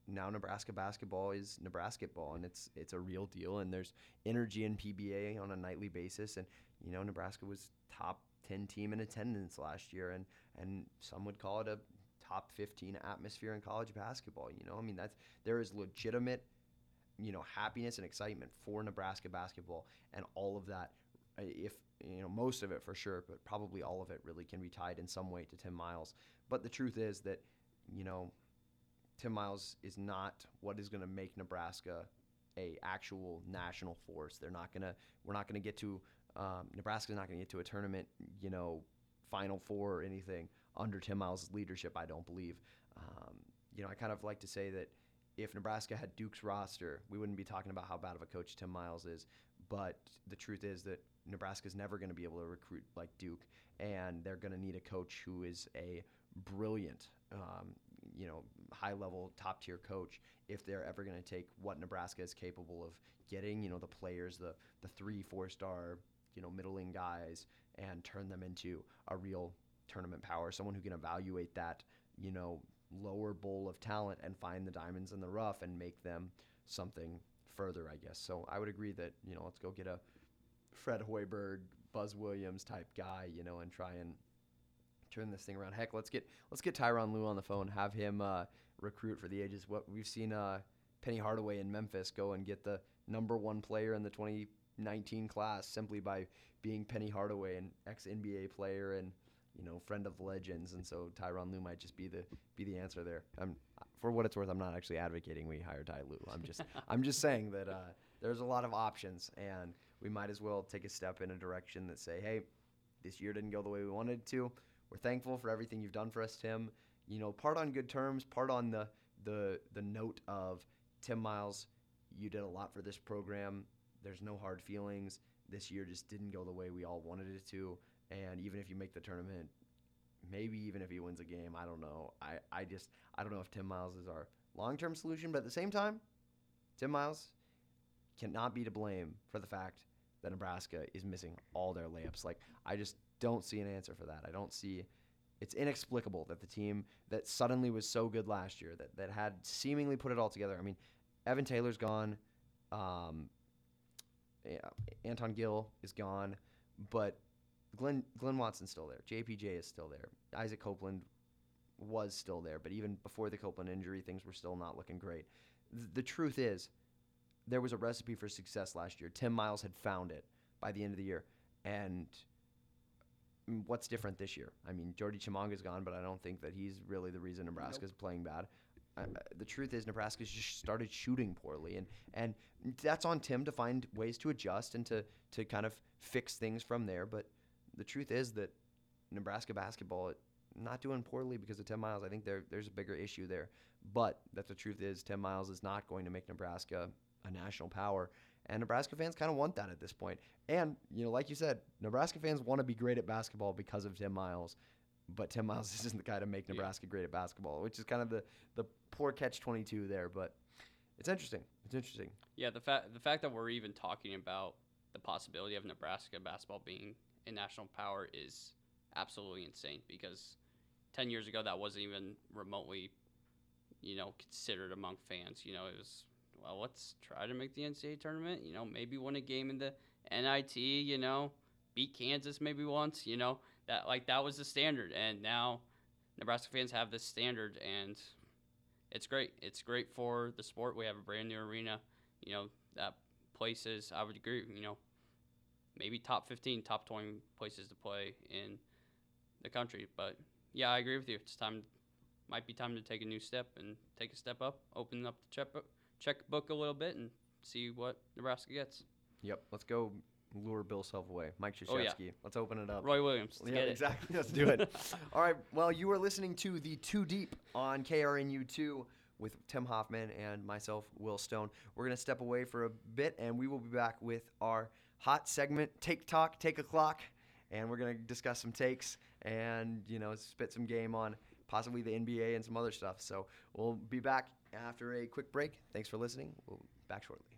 now Nebraska basketball is Nebraska ball, and it's it's a real deal. And there's energy in PBA on a nightly basis, and you know Nebraska was top ten team in attendance last year, and and some would call it a top 15 atmosphere in college basketball. You know, I mean that's there is legitimate, you know, happiness and excitement for Nebraska basketball, and all of that. If you know most of it for sure, but probably all of it really can be tied in some way to Tim Miles. But the truth is that, you know, Tim Miles is not what is going to make Nebraska a actual national force. They're not gonna. We're not gonna get to. Um, Nebraska's not gonna get to a tournament. You know, Final Four or anything under Tim Miles' leadership. I don't believe. Um, you know, I kind of like to say that if Nebraska had Duke's roster, we wouldn't be talking about how bad of a coach Tim Miles is. But the truth is that Nebraska's never going to be able to recruit like Duke, and they're going to need a coach who is a brilliant, um, you know, high level, top tier coach if they're ever going to take what Nebraska is capable of getting, you know, the players, the, the three, four star, you know, middling guys, and turn them into a real tournament power, someone who can evaluate that, you know, lower bowl of talent and find the diamonds in the rough and make them something further, I guess. So I would agree that, you know, let's go get a Fred Hoiberg, Buzz Williams type guy, you know, and try and turn this thing around. Heck, let's get let's get Tyronn Lue on the phone, have him uh, recruit for the ages. What we've seen uh, Penny Hardaway in Memphis go and get the number one player in the 2019 class simply by being Penny Hardaway, an ex NBA player, and you know, friend of legends, and so Tyronn Lue might just be the be the answer there. I'm, for what it's worth, I'm not actually advocating we hire Ty Lue. I'm just I'm just saying that uh, there's a lot of options, and we might as well take a step in a direction that say, hey, this year didn't go the way we wanted it to. We're thankful for everything you've done for us, Tim. You know, part on good terms, part on the the the note of Tim Miles. You did a lot for this program. There's no hard feelings. This year just didn't go the way we all wanted it to. And even if you make the tournament, maybe even if he wins a game, I don't know. I, I just I don't know if Tim Miles is our long term solution, but at the same time, Tim Miles cannot be to blame for the fact that Nebraska is missing all their layups. Like I just don't see an answer for that. I don't see it's inexplicable that the team that suddenly was so good last year that, that had seemingly put it all together. I mean, Evan Taylor's gone. Um, yeah, Anton Gill is gone, but Glenn Glenn Watson's still there. JPJ is still there. Isaac Copeland was still there, but even before the Copeland injury, things were still not looking great. Th- the truth is, there was a recipe for success last year. Tim Miles had found it by the end of the year, and what's different this year? I mean, Jordy Tshimanga's gone, but I don't think that he's really the reason Nebraska's nope. playing bad. Uh, the truth is, Nebraska's just started shooting poorly, and and that's on Tim to find ways to adjust and to to kind of fix things from there. But the truth is that Nebraska basketball not doing poorly because of Tim Miles. I think there there's a bigger issue there. But that the truth is, Tim Miles is not going to make Nebraska a national power. And Nebraska fans kind of want that at this point. And, you know, like you said, Nebraska fans want to be great at basketball because of Tim Miles. But Tim Miles isn't the guy to make Nebraska yeah. great at basketball, which is kind of the, the poor catch 22 there. But it's interesting. It's interesting. Yeah, the fact the fact that we're even talking about the possibility of Nebraska basketball being a national power is absolutely insane because 10 years ago that wasn't even remotely you know considered among fans you know it was well, let's try to make the NCAA tournament. You know, maybe win a game in the NIT. You know, beat Kansas maybe once. You know, that like that was the standard, and now Nebraska fans have this standard, and it's great. It's great for the sport. We have a brand new arena. You know, that places I would agree. You know, maybe top 15, top 20 places to play in the country. But yeah, I agree with you. It's time, might be time to take a new step and take a step up, open up the checkbook, checkbook a little bit and see what Nebraska gets. Yep, let's go lure Bill Self away. Mike Krzyzewski. Oh, yeah. Let's open it up. Roy Williams. Let's yeah, exactly. Let's do it. All right. Well, you are listening to the Two Deep on KRNU2 with Tim Hoffman and myself, Will Stone. We're going to step away for a bit, and we will be back with our hot segment, Take Talk, Take a Clock, and we're going to discuss some takes and, you know, spit some game on possibly the NBA and some other stuff. So we'll be back after a quick break. Thanks for listening. We'll be back shortly.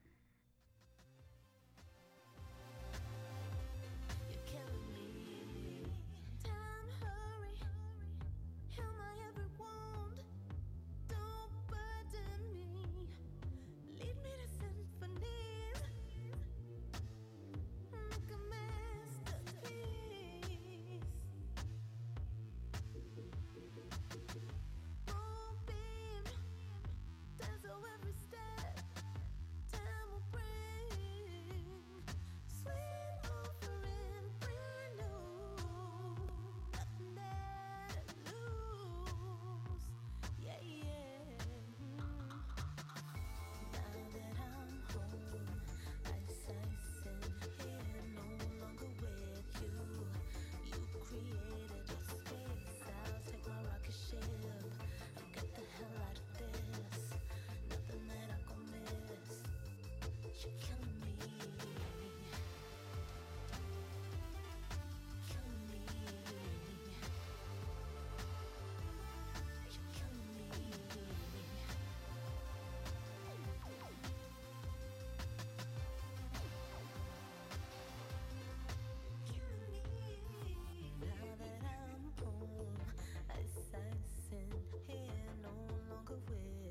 away.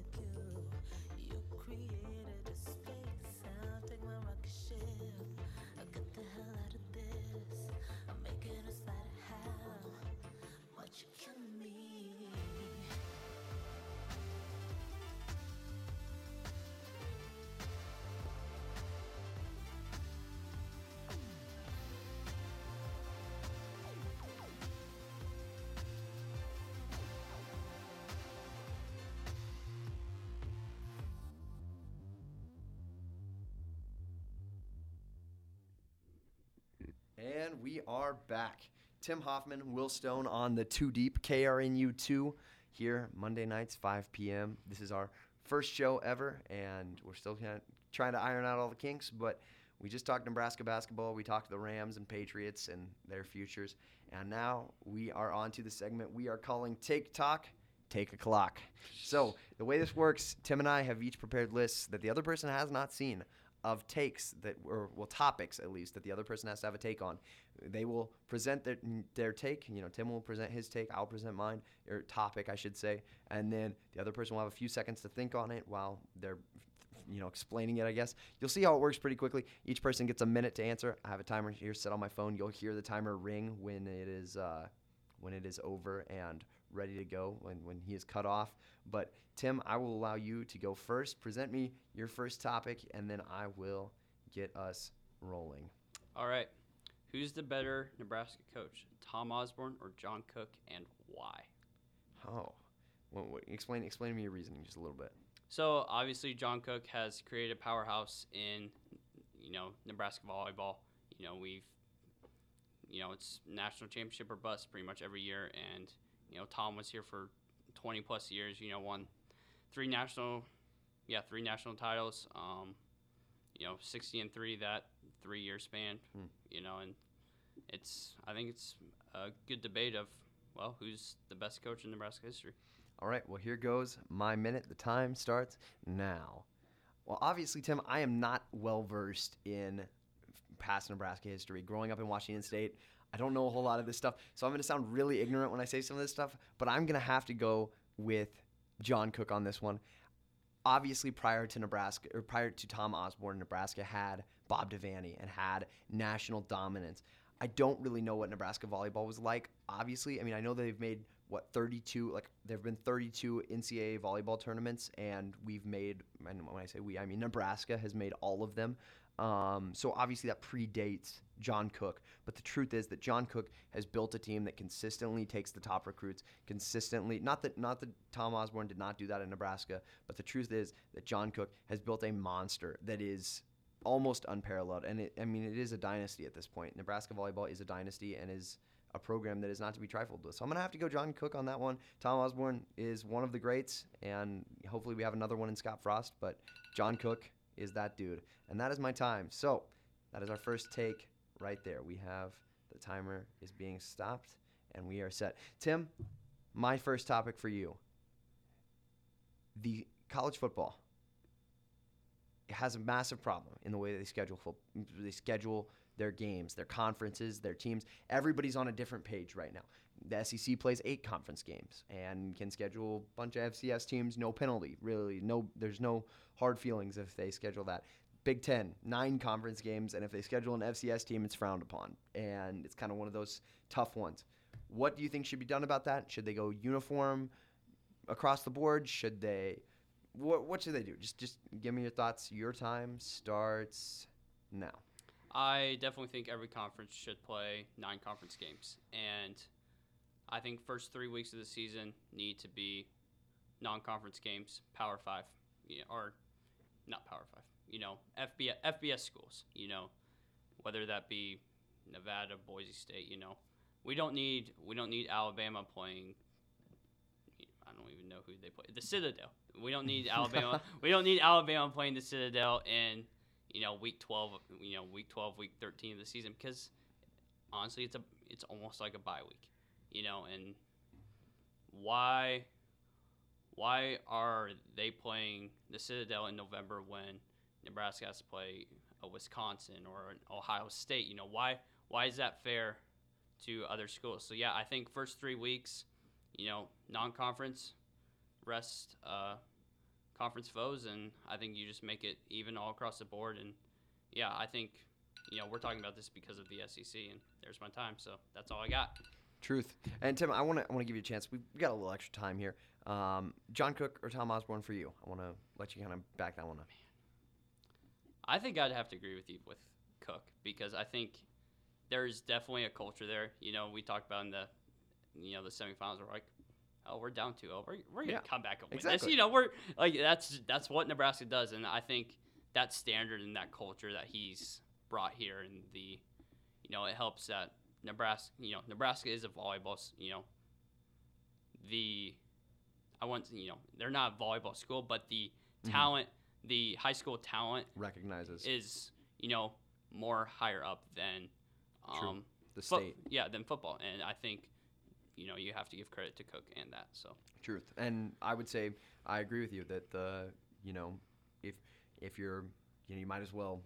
And we are back. Tim Hoffman, Will Stone on the Two Deep KRNU 2 here Monday nights 5 p.m. This is our first show ever, and we're still trying to iron out all the kinks. But we just talked Nebraska basketball. We talked the Rams and Patriots and their futures, and now we are on to the segment we are calling Take Talk. Take a clock. So, the way this works, Tim and I have each prepared lists that the other person has not seen of takes that, or well, topics at least, that the other person has to have a take on. They will present their, their take. You know, Tim will present his take. I'll present mine, or topic, I should say. And then the other person will have a few seconds to think on it while they're, you know, explaining it, I guess. You'll see how it works pretty quickly. Each person gets a minute to answer. I have a timer here set on my phone. You'll hear the timer ring when it is, uh, when it is over and ready to go when, when he is cut off. But Tim, I will allow you to go first. Present me your first topic, and then I will get us rolling. All right. Who's the better Nebraska coach, Tom Osborne or John Cook, and why? Oh, well, wait, explain explain to me your reasoning just a little bit. So obviously, John Cook has created a powerhouse in, you know, Nebraska volleyball. You know, we've, you know, it's national championship or bust pretty much every year, and you know, Tom was here for 20 plus years. You know, won three national, yeah, three national titles. Um, you know, 60 and three that three year span. Hmm. You know, and it's I think it's a good debate of well, who's the best coach in Nebraska history. All right, well, here goes my minute. The time starts now. Well, obviously, Tim, I am not well versed in past Nebraska history. Growing up in Washington State, I don't know a whole lot of this stuff. So I'm going to sound really ignorant when I say some of this stuff, but I'm going to have to go with John Cook on this one. Obviously, prior to Nebraska, or prior to Tom Osborne, Nebraska had Bob Devaney and had national dominance. I don't really know what Nebraska volleyball was like. Obviously, I mean, I know they've made what 32 like there've been 32 NCAA volleyball tournaments and we've made and when I say we I mean Nebraska has made all of them um, so obviously that predates John Cook but the truth is that John Cook has built a team that consistently takes the top recruits consistently not that not that Tom Osborne did not do that in Nebraska but the truth is that John Cook has built a monster that is almost unparalleled and it, I mean it is a dynasty at this point Nebraska volleyball is a dynasty and is a program that is not to be trifled with. So I'm going to have to go John Cook on that one. Tom Osborne is one of the greats, and hopefully we have another one in Scott Frost, but John Cook is that dude. And that is my time. So that is our first take right there. We have the timer is being stopped, and we are set. Tim, my first topic for you the college football has a massive problem in the way they schedule fo- they schedule their games, their conferences, their teams. Everybody's on a different page right now. The SEC plays eight conference games and can schedule a bunch of FCS teams, no penalty. Really, no. There's no hard feelings if they schedule that. Big Ten, nine conference games, and if they schedule an FCS team, it's frowned upon, and it's kind of one of those tough ones. What do you think should be done about that? Should they go uniform across the board? Should they? What What should they do? Just Just give me your thoughts. Your time starts now. I definitely think every conference should play nine conference games, and I think first three weeks of the season need to be non-conference games, Power Five, you know, or not Power Five, you know, FBS, FBS schools, you know, whether that be Nevada, Boise State, you know, we don't need we don't need Alabama playing. I don't even know who they play. The Citadel. We don't need Alabama. we don't need Alabama playing the Citadel in you know, week 12, you know, week 12, week 13 of the season because honestly, it's a it's almost like a bye week, you know, and why why are they playing the Citadel in November when Nebraska has to play a Wisconsin or an Ohio State? You know, why why is that fair to other schools? So yeah, I think first 3 weeks, you know, non-conference rest uh, conference foes, and I think you just make it even all across the board. And yeah, I think you know we're talking about this because of the SEC, and there's my time. So that's all I got. Truth. And Tim, I want to I want to give you a chance. We've got a little extra time here. Um, John Cook or Tom Osborne for you? I want to let you kind of back that one up. I think I'd have to agree with you with Cook because I think there's definitely a culture there. You know, we talked about in the you know the semifinals. We're like, oh, we're down 2-0. We're, we're gonna Yeah, come back and win exactly. this. You know, we're like that's that's what Nebraska does, and I think that standard and that culture that he's brought here and the you know, it helps that Nebraska, you know, Nebraska is a volleyball, you know, the, I want, you know, they're not a volleyball school, but the Mhm. talent, the high school talent Recognizes is, you know, more higher up than, um, the fo- state. yeah, than football. And I think, you know, you have to give credit to Cook and that. So, Truth. And I would say I agree with you that the you know if if you're you know you might as well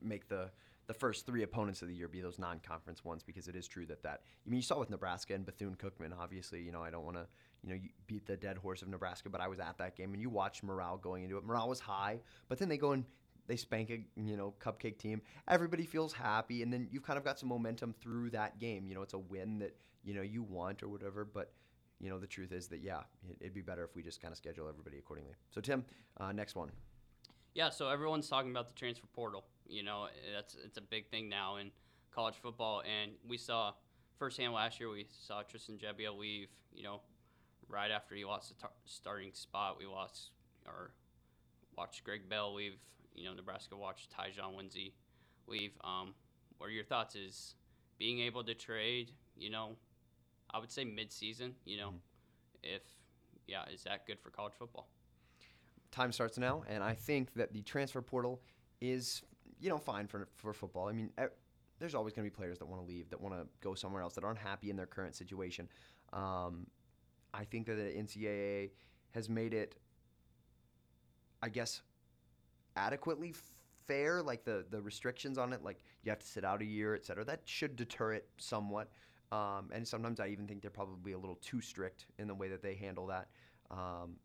make the the first three opponents of the year be those non-conference ones because it is true that that I mean you saw with Nebraska and Bethune Cookman obviously you know I don't want to you know beat the dead horse of Nebraska but I was at that game and you watched morale going into it morale was high but then they go and they spank a you know cupcake team everybody feels happy and then you've kind of got some momentum through that game you know it's a win that you know you want or whatever but you know, the truth is that yeah, it, it'd be better if we just kind of schedule everybody accordingly. So Tim, uh, next one. yeah, so everyone's talking about the transfer portal. You know, that's it's a big thing now in college football, and we saw firsthand last year. We saw Tristan Gebbia leave. You know, right after he lost the tar- starting spot, we lost or watched Greg Bell leave. You know, Nebraska watched Tyjon Lindsey leave. Um, what are your thoughts? Is being able to trade? You know, I would say mid-season. You know, Mhm. if yeah, is that good for college football? Time starts now, and I think that the transfer portal is you know fine for for football. I mean. there's always going to be players that want to leave, that want to go somewhere else, that aren't happy in their current situation. Um, I think that the NCAA has made it, I guess, adequately fair. Like the the restrictions on it, like you have to sit out a year, et cetera. That should deter it somewhat. Um, and sometimes I even think they're probably a little too strict in the way that they handle that. Um,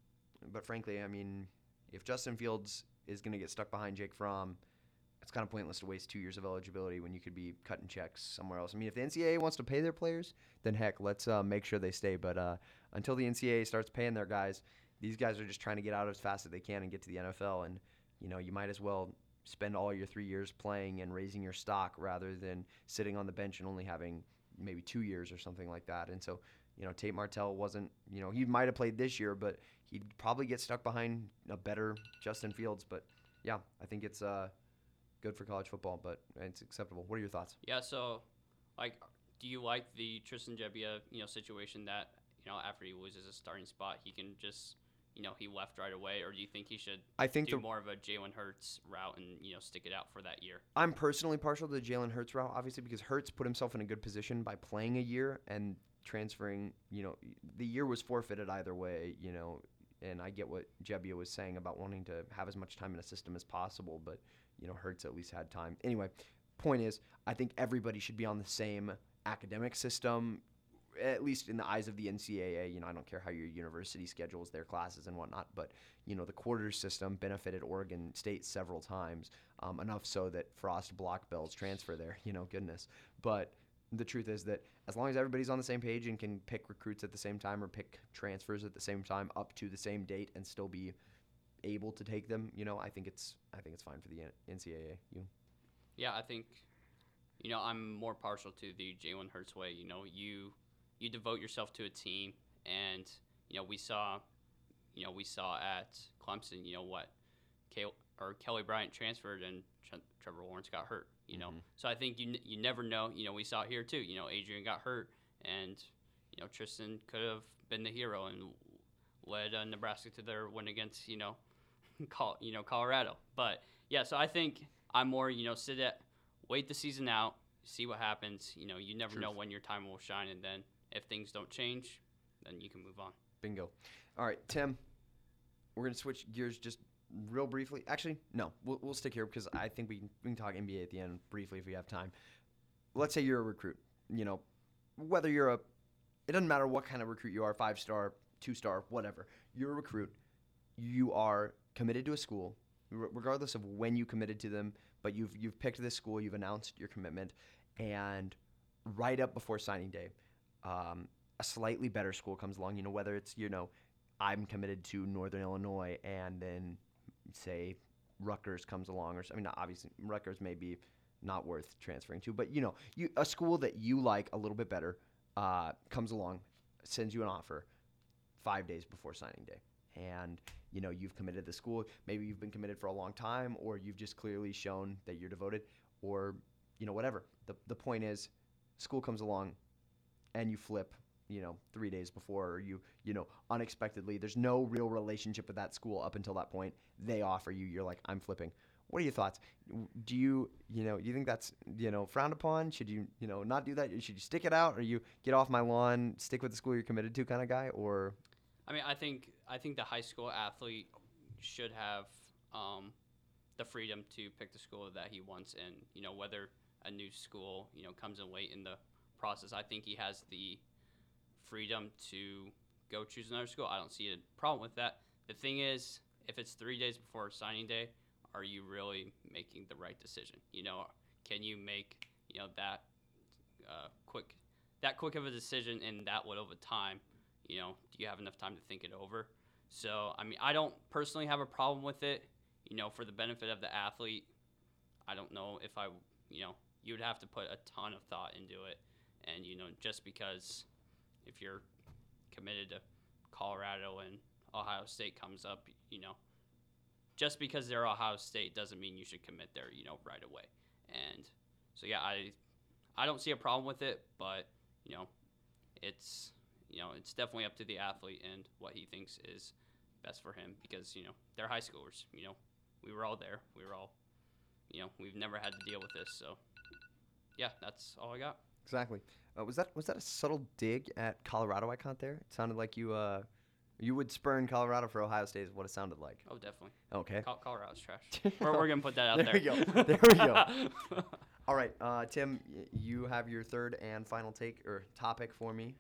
but frankly, I mean, if Justin Fields is going to get stuck behind Jake Fromm, it's kind of pointless to waste two years of eligibility when you could be cutting checks somewhere else. I mean, if the NCAA wants to pay their players, then heck, let's uh, make sure they stay. But uh, until the NCAA starts paying their guys, these guys are just trying to get out as fast as they can and get to the NFL. And you know, you might as well spend all your three years playing and raising your stock rather than sitting on the bench and only having maybe two years or something like that. And so, you know, Tate Martell wasn't, you know, he might have played this year, but he'd probably get stuck behind a better Justin Fields. But yeah, I think it's uh, good for college football, but it's acceptable. What are your thoughts? Yeah, so like do you like the Tristan Gebbia, you know, situation that, you know, after he loses a starting spot, he can just you know, he left right away, or do you think he should I think do the, more of a Jalen Hurts route and you know stick it out for that year? I'm personally partial to the Jalen Hurts route, obviously, because Hurts put himself in a good position by playing a year and transferring. You know, the year was forfeited either way. You know, and I get what Jebbia was saying about wanting to have as much time in a system as possible, but you know, Hurts at least had time. Anyway, point is, I think everybody should be on the same academic system. At least in the eyes of the NCAA, you know, I don't care how your university schedules their classes and whatnot, but you know, the quarters system benefited Oregon State several times, um, enough so that Frost blocked Bell's transfer there. You know, goodness. But the truth is that as long as everybody's on the same page and can pick recruits at the same time or pick transfers at the same time up to the same date and still be able to take them, you know, I think it's I think it's fine for the NCAA. You Yeah, I think you know I'm more partial to the Jalen Hurts way. You know, you you devote yourself to a team, and you know we saw, you know we saw at Clemson, you know what, Kale, or Kelly Bryant transferred and Tre- Trevor Lawrence got hurt. You know, Mhm. so I think you you never know. You know, we saw it here too. You know, Adrian got hurt, and you know Tristan could have been the hero and led uh, Nebraska to their win against you know, Col- you know Colorado. But yeah, so I think I'm more you know sit at wait the season out, see what happens. You know, you never know when your time will shine, and then if things don't change, then you can move on. bingo. All right, Tim. We're gonna switch gears just real briefly. Actually, no, we'll, we'll stick here because I think we can, we can talk NBA at the end briefly if we have time. Let's say you're a recruit. You know, whether you're a, it doesn't matter what kind of recruit you are, five star, two star, whatever. You're a recruit. You are committed to a school, regardless of when you committed to them. But you've you've picked this school. You've announced your commitment, and right up before signing day, um, a slightly better school comes along. You know, whether it's you know, I'm committed to Northern Illinois, and then say Rutgers comes along, or I mean, obviously Rutgers may be not worth transferring to, but you know, you a school that you like a little bit better uh, comes along, sends you an offer five days before signing day, and you know you've committed the school. Maybe you've been committed for a long time, or you've just clearly shown that you're devoted, or you know, whatever. The the point is, school comes along, and you flip. You know, three days before, or you you know unexpectedly. There's no real relationship with that school up until that point. They offer you. You're like, I'm flipping. What are your thoughts? Do you, you know, you think that's, you know, frowned upon? Should you, you know, not do that? Should you stick it out, or you get off my lawn, stick with the school you're committed to, kind of guy? Or, I mean, I think I think the high school athlete should have um, the freedom to pick the school that he wants, and you know whether a new school, you know, comes in late in the process. I think he has the freedom to go choose another school. I don't see a problem with that. The thing is, if it's three days before signing day, are you really making the right decision? You know, can you make you know that uh, quick that quick of a decision in that little of a time? You know, do you have enough time to think it over? So, I mean, I don't personally have a problem with it. You know, for the benefit of the athlete, I don't know if I, you know, you would have to put a ton of thought into it. And, you know, just because if you're committed to Colorado and Ohio State comes up, you know, just because they're Ohio State doesn't mean you should commit there, you know, right away. And so yeah, I I don't see a problem with it, but you know, it's you know, it's definitely up to the athlete and what he thinks is best for him because, you know, they're high schoolers, you know. We were all there. We were all you know, we've never had to deal with this, so yeah, that's all I got. Exactly. Uh, was that was that a subtle dig at Colorado I caught there? It sounded like you uh you would spurn Colorado for Ohio State is what it sounded like. Oh, definitely. Okay. Col- Colorado's trash. we're, we're gonna put that out there. there. we go. There we go. All right, uh, Tim, you have your third and final take or topic for me.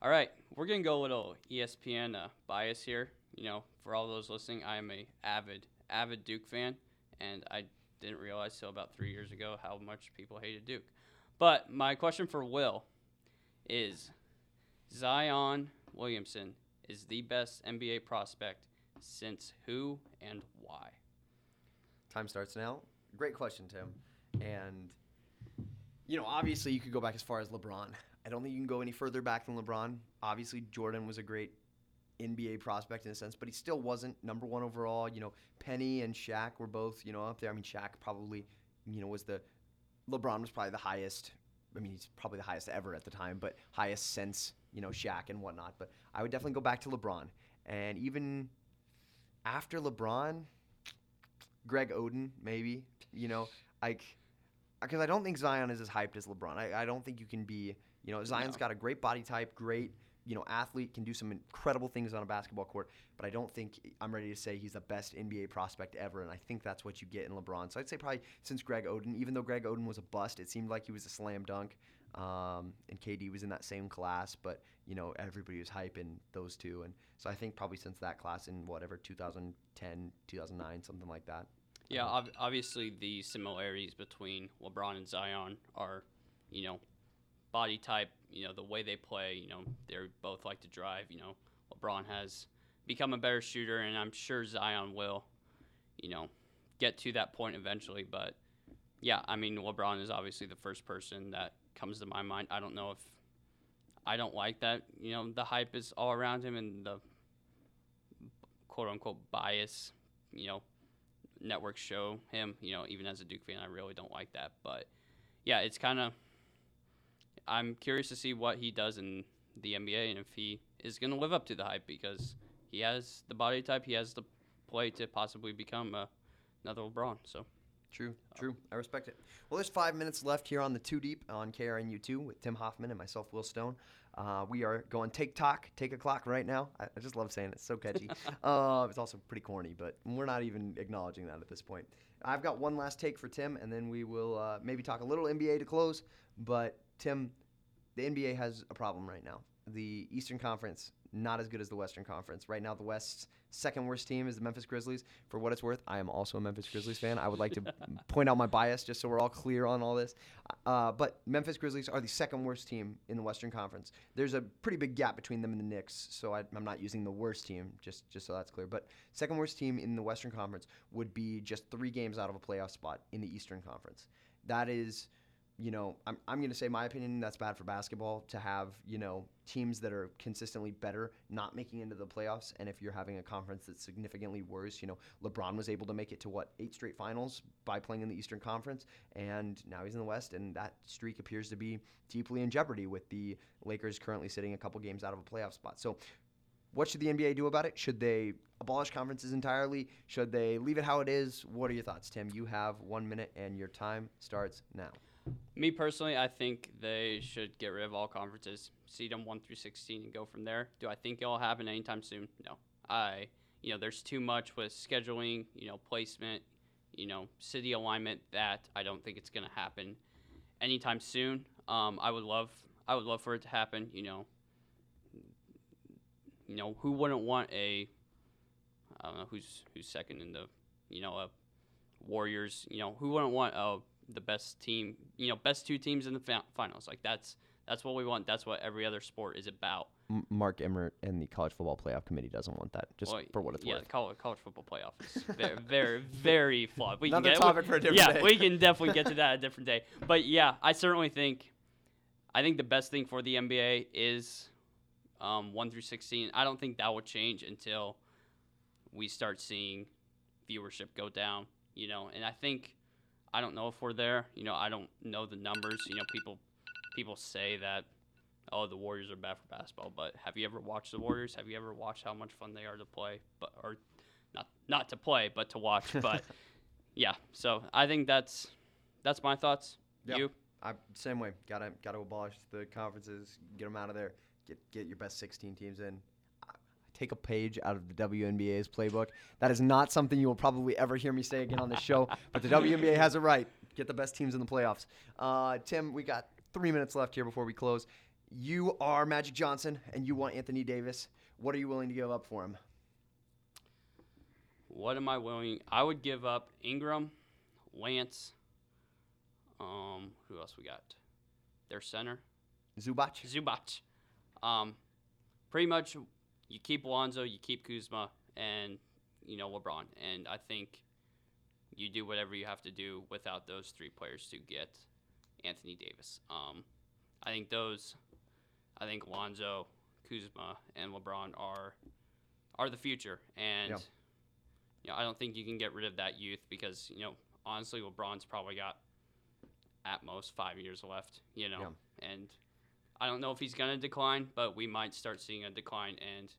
All right, we're gonna go a little ESPN uh, bias here. You know, for all those listening, I am a avid, avid Duke fan, and I didn't realize till about three years ago how much people hated Duke. But my question for Will is: Zion Williamson is the best NBA prospect since who and why? Time starts now. Great question, Tim. And you know, obviously, you could go back as far as LeBron. I don't think you can go any further back than LeBron. Obviously, Jordan was a great NBA prospect in a sense, but he still wasn't number one overall. You know, Penny and Shaq were both, you know, up there. I mean, Shaq probably, you know, was the LeBron was probably the highest. I mean, he's probably the highest ever at the time, but highest since you know Shaq and whatnot. But I would definitely go back to LeBron, and even after LeBron, Greg Oden maybe. You know, like because I don't think Zion is as hyped as LeBron. I, I don't think you can be. You know, Zion's No. got a great body type, great. You know, athlete can do some incredible things on a basketball court, but I don't think I'm ready to say he's the best NBA prospect ever. And I think that's what you get in LeBron. So I'd say probably since Greg Oden, even though Greg Oden was a bust, it seemed like he was a slam dunk. Um, and KD was in that same class, but you know everybody was hyping those two, and so I think probably since that class in whatever 2010, 2009, something like that. Yeah, ob- obviously the similarities between LeBron and Zion are, you know, body type, you know, the way they play, you know, they both like to drive, you know. LeBron has become a better shooter and I'm sure Zion will, you know, get to that point eventually, but yeah, I mean, LeBron is obviously the first person that comes to my mind. I don't know if I don't like that, you know, the hype is all around him and the quote unquote bias, you know, networks show him. You know, even as a Duke fan, I really don't like that. But yeah, it's kind of. I'm curious to see what he does in the NBA and if he is going to live up to the hype because he has the body type, he has the play to possibly become uh, another LeBron. So True, true. I respect it. Well, there's five minutes left here on the Two Deep on KRNU2 with Tim Hoffman and myself, Will Stone. Uh, we are going take talk, take a clock right now. I, I just love saying it. It's so catchy. uh, it's also pretty corny, but we're not even acknowledging that at this point. I've got one last take for Tim, and then we will uh, maybe talk a little NBA to close. But Tim, the NBA has a problem right now. The Eastern Conference not as good as the Western Conference. Right now, the West's second worst team is the Memphis Grizzlies. For what it's worth, I am also a Memphis Grizzlies fan. I would like to point out my bias just so we're all clear on all this. Uh, but Memphis Grizzlies are the second worst team in the Western Conference. There's a pretty big gap between them and the Knicks, so I, I'm not using the worst team just just so that's clear. But second worst team in the Western Conference would be just three games out of a playoff spot in the Eastern Conference. That is you know, I'm, I'm going to say my opinion that's bad for basketball to have, you know, teams that are consistently better not making into the playoffs. And if you're having a conference that's significantly worse, you know, LeBron was able to make it to what, eight straight finals by playing in the Eastern Conference. And now he's in the West. And that streak appears to be deeply in jeopardy with the Lakers currently sitting a couple games out of a playoff spot. So, what should the NBA do about it? Should they abolish conferences entirely? Should they leave it how it is? What are your thoughts, Tim? You have one minute and your time starts now. Me personally, I think they should get rid of all conferences, seed them one through sixteen, and go from there. Do I think it'll happen anytime soon? No. I, you know, there's too much with scheduling, you know, placement, you know, city alignment that I don't think it's going to happen anytime soon. Um, I would love, I would love for it to happen. You know, you know, who wouldn't want a, I don't know who's who's second in the, you know, a Warriors. You know, who wouldn't want a the best team, you know, best two teams in the finals. Like that's that's what we want. That's what every other sport is about. Mark Emmert and the College Football Playoff Committee doesn't want that. Just well, for what it's yeah, worth. Yeah, college, college football playoff is very, very, very flawed. We Another can get, topic we, for a different yeah, day. we can definitely get to that a different day. But yeah, I certainly think, I think the best thing for the NBA is um, one through sixteen. I don't think that will change until we start seeing viewership go down. You know, and I think I don't know if we're there. You know, I don't know the numbers. You know, people people say that oh the Warriors are bad for basketball, but have you ever watched the Warriors? Have you ever watched how much fun they are to play? But or not not to play, but to watch. But yeah, so I think that's that's my thoughts. Yep. You? I same way. Gotta gotta abolish the conferences. Get them out of there. Get get your best 16 teams in take a page out of the WNBA's playbook. That is not something you will probably ever hear me say again on this show, but the WNBA has it right. Get the best teams in the playoffs. Uh, Tim, we got three minutes left here before we close. You are Magic Johnson, and you want Anthony Davis. What are you willing to give up for him? What am I willing? I would give up Ingram, Lance. Um, who else we got? Their center, Zubac. Zubac. Um, pretty much you keep Lonzo, you keep Kuzma, and you know LeBron. And I think you do whatever you have to do without those three players to get Anthony Davis. Um, I think those, I think Lonzo, Kuzma, and LeBron are are the future, and yeah. you know I don't think you can get rid of that youth because you know honestly LeBron's probably got at most five years left. You know, yeah. and I don't know if he's going to decline, but we might start seeing a decline, and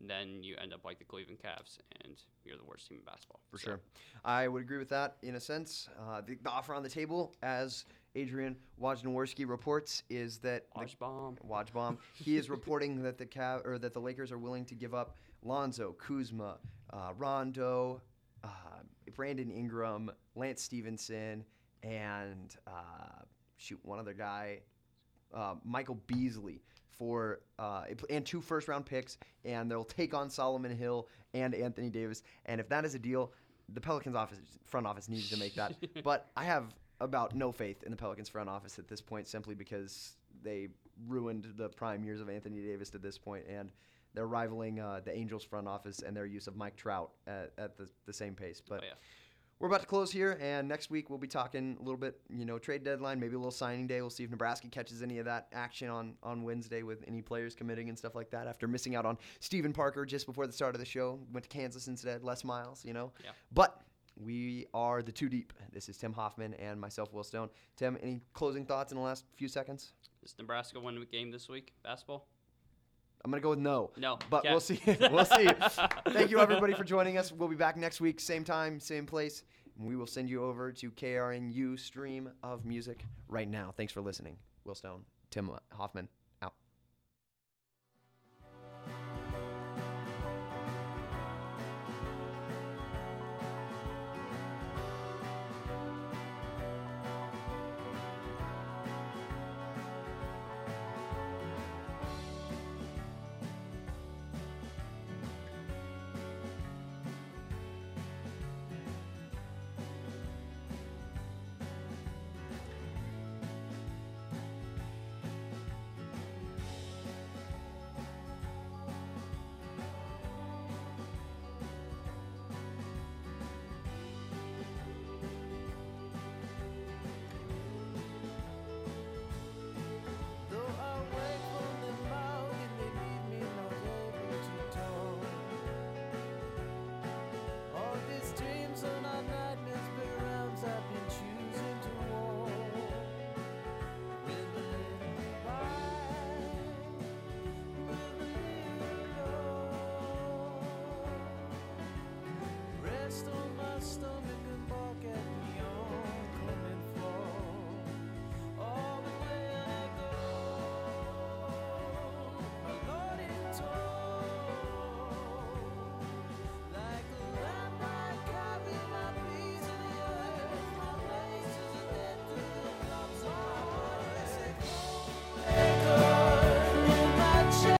then you end up like the Cleveland Cavs, and you're the worst team in basketball. For so. sure. I would agree with that in a sense. Uh, the, the, offer on the table, as Adrian Wojnarowski reports, is that Wojbomb. Wojbomb. he is reporting that the Cav or that the Lakers are willing to give up Lonzo, Kuzma, uh, Rondo, uh, Brandon Ingram, Lance Stephenson, and uh, shoot one other guy uh, Michael Beasley for uh, and two first round picks, and they'll take on Solomon Hill and Anthony Davis. And if that is a deal, the Pelicans office front office needs to make that. but I have about no faith in the Pelicans front office at this point, simply because they ruined the prime years of Anthony Davis to this point, and they're rivaling uh, the Angels front office and their use of Mike Trout at, at the, the same pace. But. Oh, yeah we're about to close here, and next week we'll be talking a little bit, you know, trade deadline, maybe a little signing day. We'll see if Nebraska catches any of that action on on Wednesday with any players committing and stuff like that. After missing out on Stephen Parker just before the start of the show, went to Kansas instead, Les Miles, you know. Yeah. But we are the two deep. This is Tim Hoffman and myself, Will Stone. Tim, any closing thoughts in the last few seconds? Does Nebraska win the game this week, basketball? I'm gonna go with no. No, but we'll see. we'll see. Thank you everybody for joining us. We'll be back next week, same time, same place. And We will send you over to KRNU stream of music right now. Thanks for listening. Will Stone, Tim Hoffman.